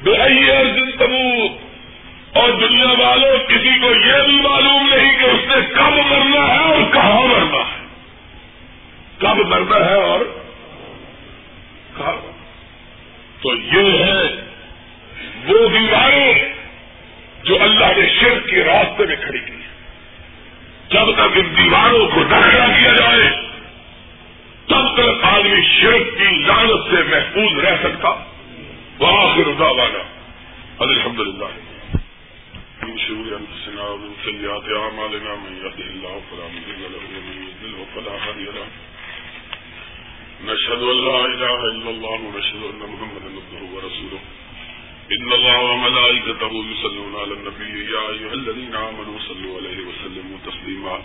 بے تبوت اور دنیا والوں، کسی کو یہ بھی معلوم نہیں کہ اس نے کب مرنا ہے اور کہاں مرنا ہے۔ کب مرنا ہے اور کہاں تو یہ ہے وہ دیواریں جو اللہ نے شرک کے راستے میں کھڑی کی جب تک ان دیواروں کو داخلہ کیا جائے، تب تک آدمی شرک کی لانت سے محفوظ رہ سکتا۔ وہاں رضا والا الحمد للہ شروع انفسنا ومن سيئات اعمالنا من يهده الله فلا مضل له ومن يضلل فلا هادي له۔ نشهد ان لا اله الا الله ونشهد ان محمدا عبده ورسوله. ان الله وملائكته يصلون على النبي. يا ايها الذين امنوا صلوا عليه وسلموا تسليما.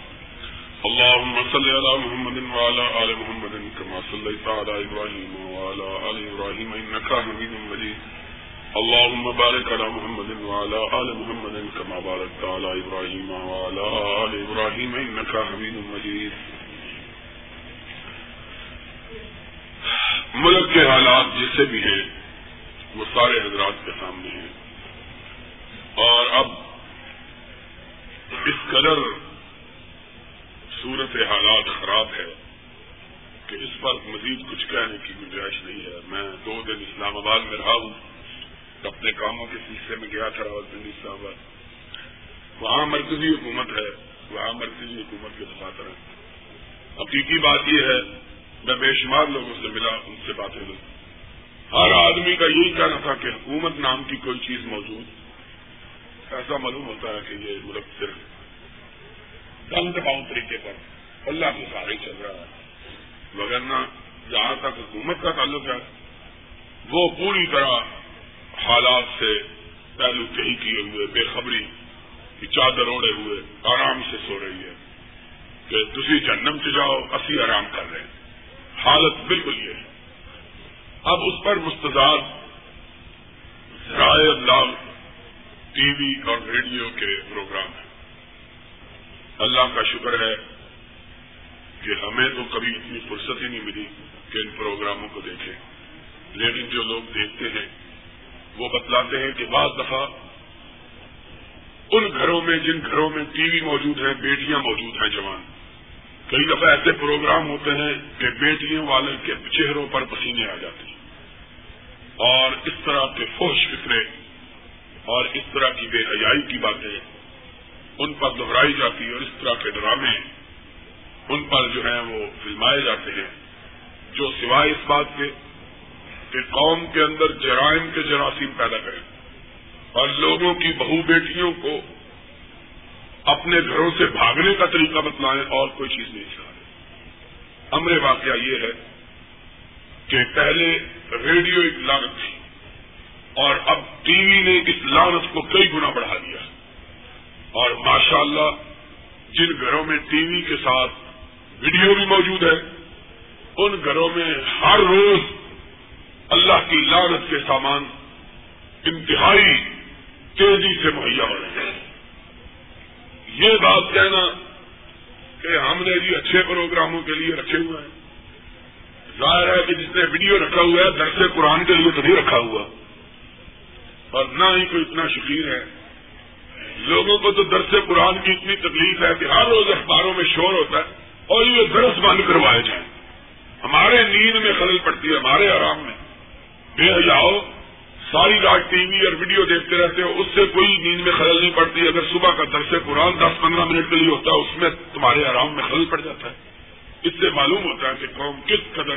اللهم صل على محمد وعلى ال محمد كما صليت على ابراهيم وعلى ال ابراهيم انك حميد مجيد. اللهم بارك على محمد وعلى ال محمد كما باركت على ابراهيم وعلى ال ابراهيم انك حميد مجيد. ملک کے حالات جیسے بھی ہیں، وہ سارے حضرات کے سامنے ہیں۔ اور اب اس قدر صورت حالات خراب ہے کہ اس پر مزید کچھ کہنے کی گنجائش نہیں ہے۔ میں دو دن اسلام آباد میں رہا ہوں، اپنے کاموں کے سلسلے میں گیا تھا راول پنڈی اسلام آباد۔ وہاں مرکزی حکومت ہے، وہاں مرکزی حکومت کے دفاتر ہیں۔ حقیقی بات یہ ہے میں بے شمار لوگوں سے ملا، ان سے باتیں لوں ہر آدمی کا یہی کہنا تھا کہ حکومت نام کی کوئی چیز موجود۔ ایسا معلوم ہوتا ہے کہ یہ ملک صرف کم دباؤ طریقے پر اللہ کے سارے چل رہا ہے۔ وغیرہ جہاں تک حکومت کا تعلق ہے، وہ پوری طرح حالات سے پہلو کہی کیے ہوئے، بے خبری کی چادر اوڑے ہوئے، آرام سے سو رہی ہے کہ تھی جنم سے جاؤ، اسی آرام کر رہے ہیں۔ حالت بالکل یہ ہے۔ اب اس پر مستضاد ذرائع اللہ ٹی وی اور ریڈیو کے پروگرام ہیں۔ اللہ کا شکر ہے کہ ہمیں تو کبھی اتنی فرصت ہی نہیں ملی کہ ان پروگراموں کو دیکھیں۔ لیکن جو لوگ دیکھتے ہیں، وہ بتلاتے ہیں کہ بعض دفعہ ان گھروں میں، جن گھروں میں ٹی وی موجود ہیں، بیٹیاں موجود ہیں جوان۔ کئی دفعہ ایسے پروگرام ہوتے ہیں کہ بیٹیوں والے کے چہروں پر پسینے آ جاتے ہیں اور اس طرح کے فوش فکرے اور اس طرح کی بے حیائی کی باتیں ان پر دہرائی جاتی اور اس طرح کے ڈرامے ان پر جو ہیں وہ فلمائے جاتے ہیں، جو سوائے اس بات کے کہ قوم کے اندر جرائم کے جراثیم پیدا کریں اور لوگوں کی بہو بیٹیوں کو اپنے گھروں سے بھاگنے کا طریقہ بتلائیں اور کوئی چیز نہیں سکھائے امر واقعہ یہ ہے کہ پہلے ریڈیو ایک لاگت تھی اور اب ٹی وی نے اس لانت کو کئی گنا بڑھا دیا اور ماشاءاللہ جن گھروں میں ٹی وی کے ساتھ ویڈیو بھی موجود ہے، ان گھروں میں ہر روز اللہ کی لانت کے سامان انتہائی تیزی سے مہیا ہو رہے ہیں۔ یہ بات کہنا کہ ہم نے جی اچھے پروگراموں کے لیے رکھے ہوئے ہیں۔ ظاہر ہے کہ جس نے ویڈیو رکھا ہوا ہے، درس قرآن کے لیے تو نہیں رکھا ہوا۔ اور نہ ہی کوئی اتنا شکیر ہے۔ لوگوں کو تو درس قرآن کی اتنی تکلیف ہے کہ ہر روز اخباروں میں شور ہوتا ہے اور یہ درس بند کروائے جائیں۔ ہمارے نیند میں خلل پڑتی ہے، ہمارے آرام میں۔ بے حیاؤ ساری رات ٹی وی اور ویڈیو دیکھتے رہتے ہو، اس سے کوئی نیند میں خلل نہیں پڑتی۔ اگر صبح کا درس قرآن دس پندرہ منٹ کے لیے ہوتا ہے اس میں تمہارے آرام میں خلل پڑ جاتا ہے۔ اس سے معلوم ہوتا ہے کہ قوم کس قدر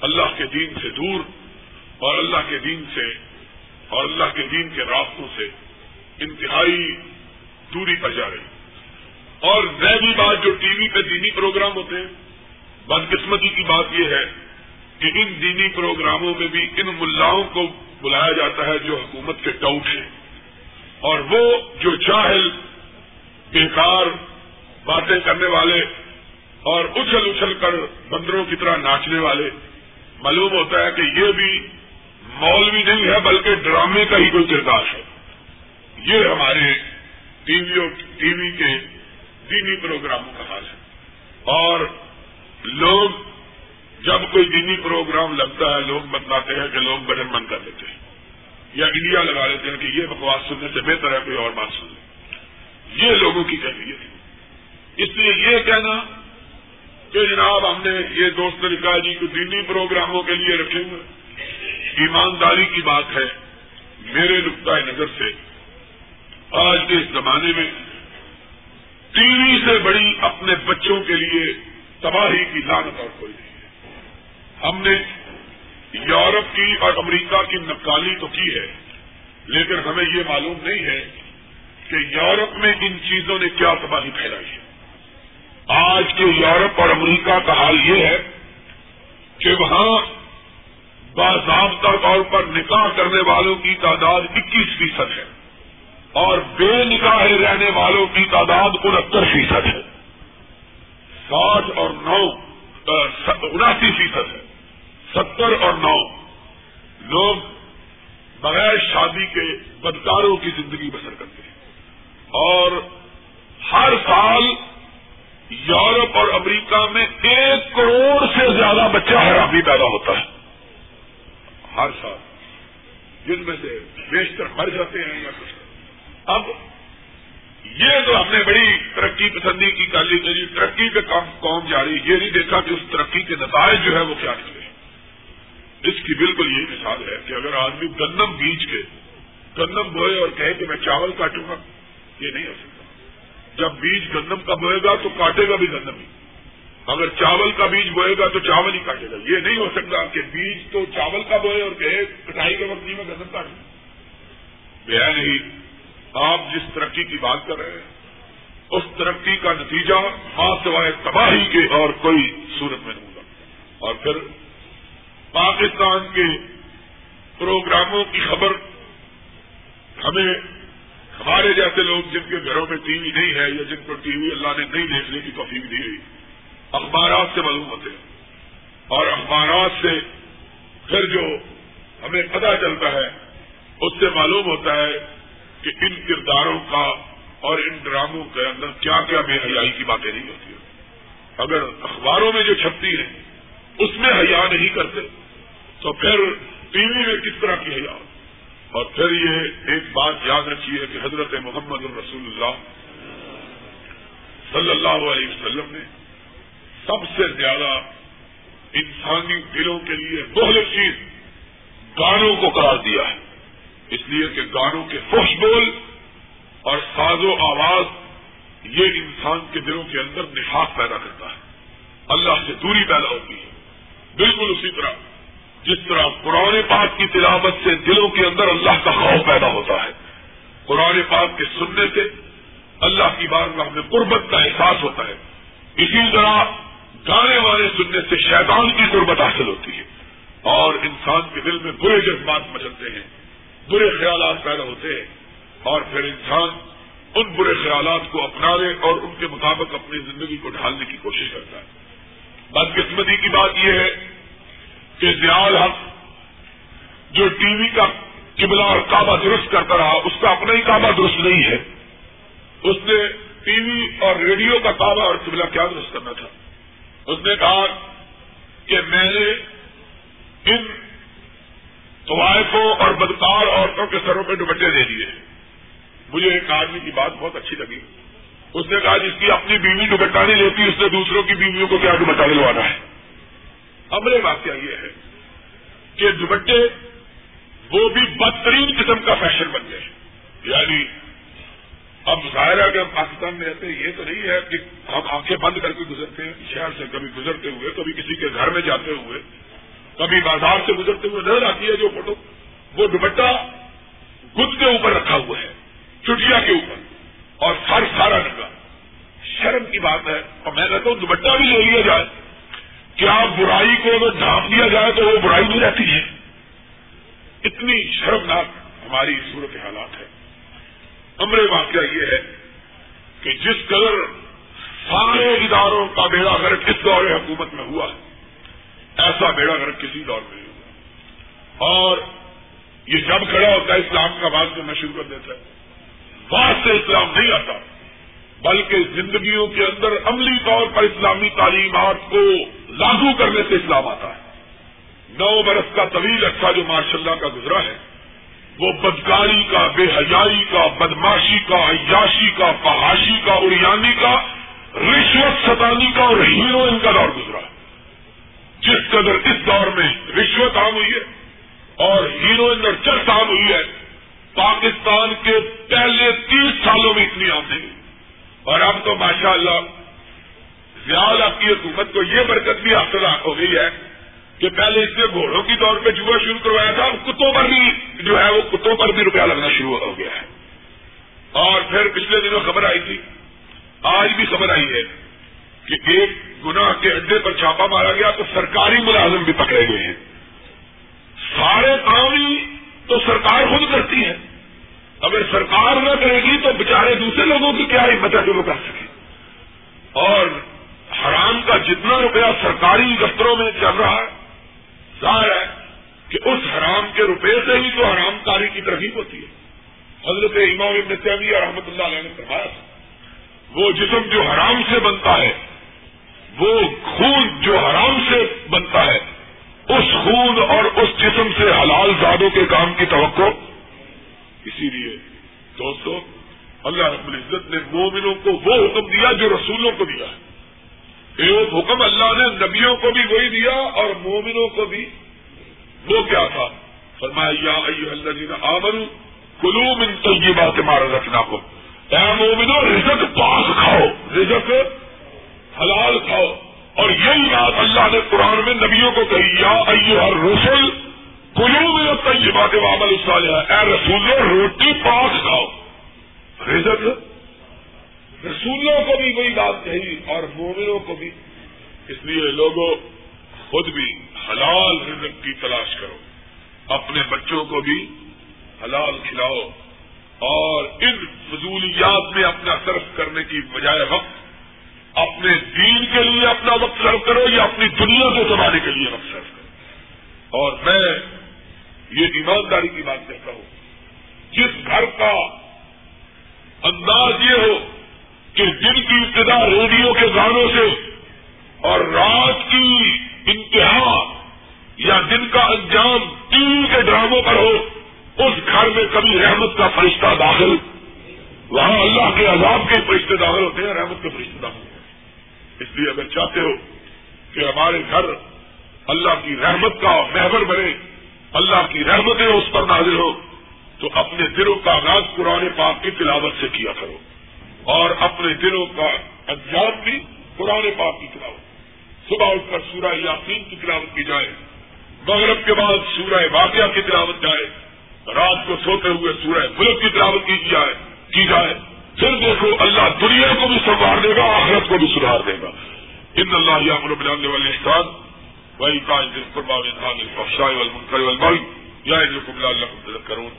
اللہ کے دین سے دور اور اللہ کے دین سے اور اللہ کے دین کے راستوں سے انتہائی دوری پر جا رہی۔ اور نئی بات جو ٹی وی پہ دینی پروگرام ہوتے ہیں، بدقسمتی کی بات یہ ہے کہ ان دینی پروگراموں میں بھی ان ملاؤں کو بلایا جاتا ہے جو حکومت کے ٹاؤٹ ہیں۔ اور وہ جو چاہل بیکار باتیں کرنے والے اور اچھل اچھل کر بندروں کی طرح ناچنے والے، معلوم ہوتا ہے کہ یہ بھی مولوی نہیں ہے، بلکہ ڈرامے کا ہی کوئی کردار ہے۔ یہ ہمارے ٹی وی ٹی وی کے دینی پروگراموں کا حال ہے۔ اور لوگ جب کوئی دینی پروگرام لگتا ہے، لوگ بتلاتے ہیں کہ لوگ بٹن بند کر لیتے ہیں۔ یا انڈیا لگا لیتے ہیں کہ یہ بکواس سننے سے بہتر ہے، کوئی اور بات سن لیں یہ لوگوں کی کیفیت ہے۔ اس لیے یہ کہنا کہ جناب ہم نے یہ دوست لکھا جی کو دینی پروگراموں کے لیے رکھے ہوئے۔ ایمانداری کی بات ہے۔ میرے نقطۂ نظر سے آج کے اس زمانے میں ٹی وی سے بڑی اپنے بچوں کے لیے تباہی کی لانت اور کوئی نہیں۔ ہم نے یورپ کی اور امریکہ کی نقالی تو کی ہے، لیکن ہمیں یہ معلوم نہیں ہے کہ یورپ میں ان چیزوں نے کیا تباہی پھیلائی ہے۔ آج کے یورپ اور امریکہ کا حال یہ ہے کہ وہاں باضابطہ طور پر نکاح کرنے والوں کی تعداد اکیس فیصد ہے اور بے نکاح رہنے والوں کی تعداد انہتر فیصد ہے۔ ساٹھ اور نو اناسی فیصد ہے۔ ستر اور نو۔ لوگ بغیر شادی کے بدکاروں کی زندگی بسر کرتے ہیں۔ اور ہر سال یورپ اور امریکہ میں ایک کروڑ سے زیادہ بچہ حرامی پیدا ہوتا ہے۔ ہر سال۔ جن میں سے بیشتر مر جاتے ہیں یا کچھ۔ اب یہ تو ہم نے بڑی ترقی پسندی کی کالی کری جی، ترقی پہ قوم جاری۔ یہ نہیں دیکھا کہ اس ترقی کے نتائج جو ہے وہ کیا نکلے۔ اس کی بالکل یہی مثال ہے کہ اگر آدمی گندم بیج کے گندم بوئے اور کہے کہ میں چاول کاٹوں گا، یہ نہیں ہو سکتا۔ جب بیج گندم کا بوئے گا تو کاٹے گا بھی گندم ہی۔ اگر چاول کا بیج بوئے گا تو چاول ہی کاٹے گا۔ یہ نہیں ہو سکتا کہ بیج تو چاول کا بوئے اور کہے کٹائی کے وقت نہیں میں گندم کاٹوں۔ بے نہیں آپ جس ترقی کی بات کر رہے ہیں، اس ترقی کا نتیجہ خاص سوائے تباہی کے اور کوئی صورت میں نہیں ہوگا۔ اور پھر پاکستان کے پروگراموں کی خبر ہمیں ہمارے جیسے لوگ جن کے گھروں میں ٹی وی نہیں ہے یا جن کو ٹی وی اللہ نے نہیں دیکھنے کی توفیق دی ہوئی، اخبارات سے معلوم ہوتے ہیں۔ اور اخبارات سے پھر جو ہمیں پتہ چلتا ہے، اس سے معلوم ہوتا ہے کہ ان کرداروں کا اور ان ڈراموں کے اندر کیا کیا بے حیائی کی باتیں نہیں ہوتی۔ اگر اخباروں میں جو چھپتی ہیں، اس میں حیا نہیں کرتے۔ تو پھر ٹی وی میں کس طرح کی حیا اور پھر یہ ایک بات یاد رکھیے کہ حضرت محمد الرسول اللہ صلی اللہ علیہ وسلم نے سب سے زیادہ انسانی دلوں کے لیے بہت چیز گانوں کو قرار دیا ہے۔ اس لیے کہ گانوں کے خوش بول اور ساز و آواز یہ انسان کے دلوں کے اندر نفاق پیدا کرتا ہے۔ اللہ سے دوری پیدا ہوتی ہے۔ بالکل اسی طرح۔ جس طرح قرآن پاک کی تلاوت سے دلوں کے اندر اللہ کا خوف پیدا ہوتا ہے۔ قرآن پاک کے سننے سے اللہ کی بات میں قربت کا احساس ہوتا ہے۔ اسی طرح گانے والے سننے سے شیطان کی قربت حاصل ہوتی ہے۔ اور انسان کے دل میں برے جذبات مچلتے ہیں۔ برے خیالات پیدا ہوتے ہیں۔ اور پھر انسان ان برے خیالات کو اپنا لے اور ان کے مطابق اپنی زندگی کو ڈھالنے کی کوشش کرتا ہے۔ بدقسمتی کی بات یہ ہے کہ زیال حق جو ٹی وی کا قبلہ اور کعبہ درست کرتا رہا، اس کا اپنا ہی کعبہ درست نہیں ہے۔ اس نے ٹی وی اور ریڈیو کا کعبہ اور قبلہ کیا درست کرنا تھا؟ اس نے کہا کہ میں نے ان طوائفوں اور بدکار عورتوں کے سروں پہ دوپٹے دے دیے۔ مجھے ایک آدمی کی بات بہت اچھی لگی۔ اس نے کہا جس کی اپنی بیوی دوپٹہ نہیں لیتی، اس نے دوسروں کی بیویوں کو کیا دوپٹہ دلوانا ہے؟ عملے واقعہ یہ ہے کہ دوپٹے وہ بھی بدترین قسم کا فیشن بن گئے یعنی اب ظاہر ہے کہ ہم پاکستان میں رہتے یہ تو نہیں ہے کہ ہم آنکھیں بند کر کے گزرتے ہیں، شہر سے کبھی گزرتے ہوئے، کبھی کسی کے گھر میں جاتے ہوئے، کبھی بازار سے گزرتے ہوئے نظر آتی ہے جو فوٹو۔ وہ دوپٹہ گد کے اوپر رکھا ہوا ہے چٹیا کے اوپر، اور سر سارا نگا شرم کی بات ہے، اور میں کہتا ہوں دوپٹہ بھی لے لیا جائے۔ کیا برائی کو اگر ڈھانپ دیا جائے تو وہ برائی نہیں رہتی ہے؟ اتنی شرمناک ہماری صورت حالات ہے۔ امر واقعہ یہ ہے کہ جس قدر سارے اداروں کا بیڑا گرک اس دور حکومت میں ہوا ہے ایسا بیڑا گرک کسی دور میں نہیں ہوا۔ اور یہ جب کھڑا ہوتا ہے، اسلام کا بات میں شروع کر دیتا ہے۔ بات سے اسلام نہیں آتا، بلکہ زندگیوں کے اندر عملی طور پر اسلامی تعلیمات کو لاگو کرنے سے اسلام آتا ہے۔ نو برس کا طویل اچھا جو ماشاء اللہ کا گزرا ہے، وہ بدکاری کا، بے حیائی کا، بدماشی کا، عیاشی کا، فحاشی کا، اڑیانی کا، رشوت ستانی کا اور ہیروئن کا دور گزرا ہے۔ جس قدر اس دور میں رشوت عام ہوئی ہے اور ہیروئن اور چرس عام ہوئی ہے، پاکستان کے پہلے تیس سالوں میں اتنی عام نہیں اور اب تو ماشاء اللہ زیادہ کی حکومت کو یہ برکت بھی حاصل ہو گئی ہے کہ پہلے اس نے گھوڑوں کی طور پہ جوا شروع کروایا تھا، اب کتوں پر بھی جو ہے وہ کتوں پر بھی روپیہ لگنا شروع ہو گیا ہے۔ اور پھر پچھلے دنوں خبر آئی تھی، آج بھی خبر آئی ہے کہ ایک گناہ کے اڈے پر چھاپا مارا گیا تو سرکاری ملازم بھی پکڑے گئے ہیں۔ سارے کام ہی تو سرکار خود کرتی ہے۔ اگر سرکار نہ کرے گی تو بےچارے دوسرے لوگوں کی کیا ہمت ہے جو وہ کر سکے؟ اور حرام کا جتنا روپیہ سرکاری دفتروں میں چل رہا ہے، ظاہر ہے کہ اس حرام کے روپے سے ہی تو حرام کاری کی ترغیب ہوتی ہے۔ حضرت امام ابن تیمیہ رحمت اللہ علیہ نے فرمایا تھا، وہ جسم جو حرام سے بنتا ہے، وہ خون جو حرام سے بنتا ہے، اس خون اور اس جسم سے حلال زادوں کے کام کی توقع۔ اسی لیے دوستو، اللہ رب العزت نے مومنوں کو وہ حکم دیا جو رسولوں کو دیا ہے۔ ایک حکم اللہ نے نبیوں کو بھی وہی دیا اور مومنوں کو بھی۔ وہ کیا تھا؟ فرمایا اللہ جی نے آمن کلو من تو یہ بات مارا رکھنا کو اے مومنو رزق پاس کھاؤ، رزق حلال کھاؤ۔ اور یہی بات اللہ نے قرآن میں نبیوں کو کہی، یا ہر رسول کلو میں تو یہ بات اے رسول روٹی پاس کھاؤ۔ رزق رسولوں کو بھی وہی بات کہی اور مومنوں کو بھی۔ اس لیے لوگوں، خود بھی حلال رزق کی تلاش کرو۔ اپنے بچوں کو بھی حلال کھلاؤ اور ان فضولیات میں اپنا صرف کرنے کی بجائے وقت، اپنے دین کے لیے اپنا وقت صرف کرو یا اپنی دنیا کو چلانے کے لیے وقت صرف کرو۔ اور میں یہ ایمانداری کی بات کہتا ہوں۔ جس گھر کا انداز یہ ہو کہ دن کی ابتدا ریڈیو کے گانوں سے اور رات کی انتہا یا دن کا انجام ٹی وی کے ڈراموں پر ہو، اس گھر میں کبھی رحمت کا فرشتہ داخل، وہاں اللہ کے عذاب کے فرشتے داخل ہوتے ہیں، رحمت کے فرشتے داخل ہوتے ہیں۔ اس لیے اگر چاہتے ہو کہ ہمارے گھر اللہ کی رحمت کا محور بنے، اللہ کی رحمتیں اس پر نازل ہو تو اپنے دلوں کا آغاز قرآن پاک کی تلاوت سے کیا کرو۔ اور اپنے دلوں کا انجام بھی پرانے پاپ کی تلاوت صبح اٹھ کر سورہ یاسین کی تلاوت کی جائے۔ مغرب کے بعد سورہ واقعہ کی تلاوت جائے۔ رات کو سوتے ہوئے سورہ ملک کی تلاوت کی جائے کی جائے۔ پھر دیکھو اللہ دنیا کو بھی سنوار دے گا، آخرت کو بھی سدھار دے گا۔ ان اللہ یا بنانے والے احسان وہی کا قربان یا اللہ کروں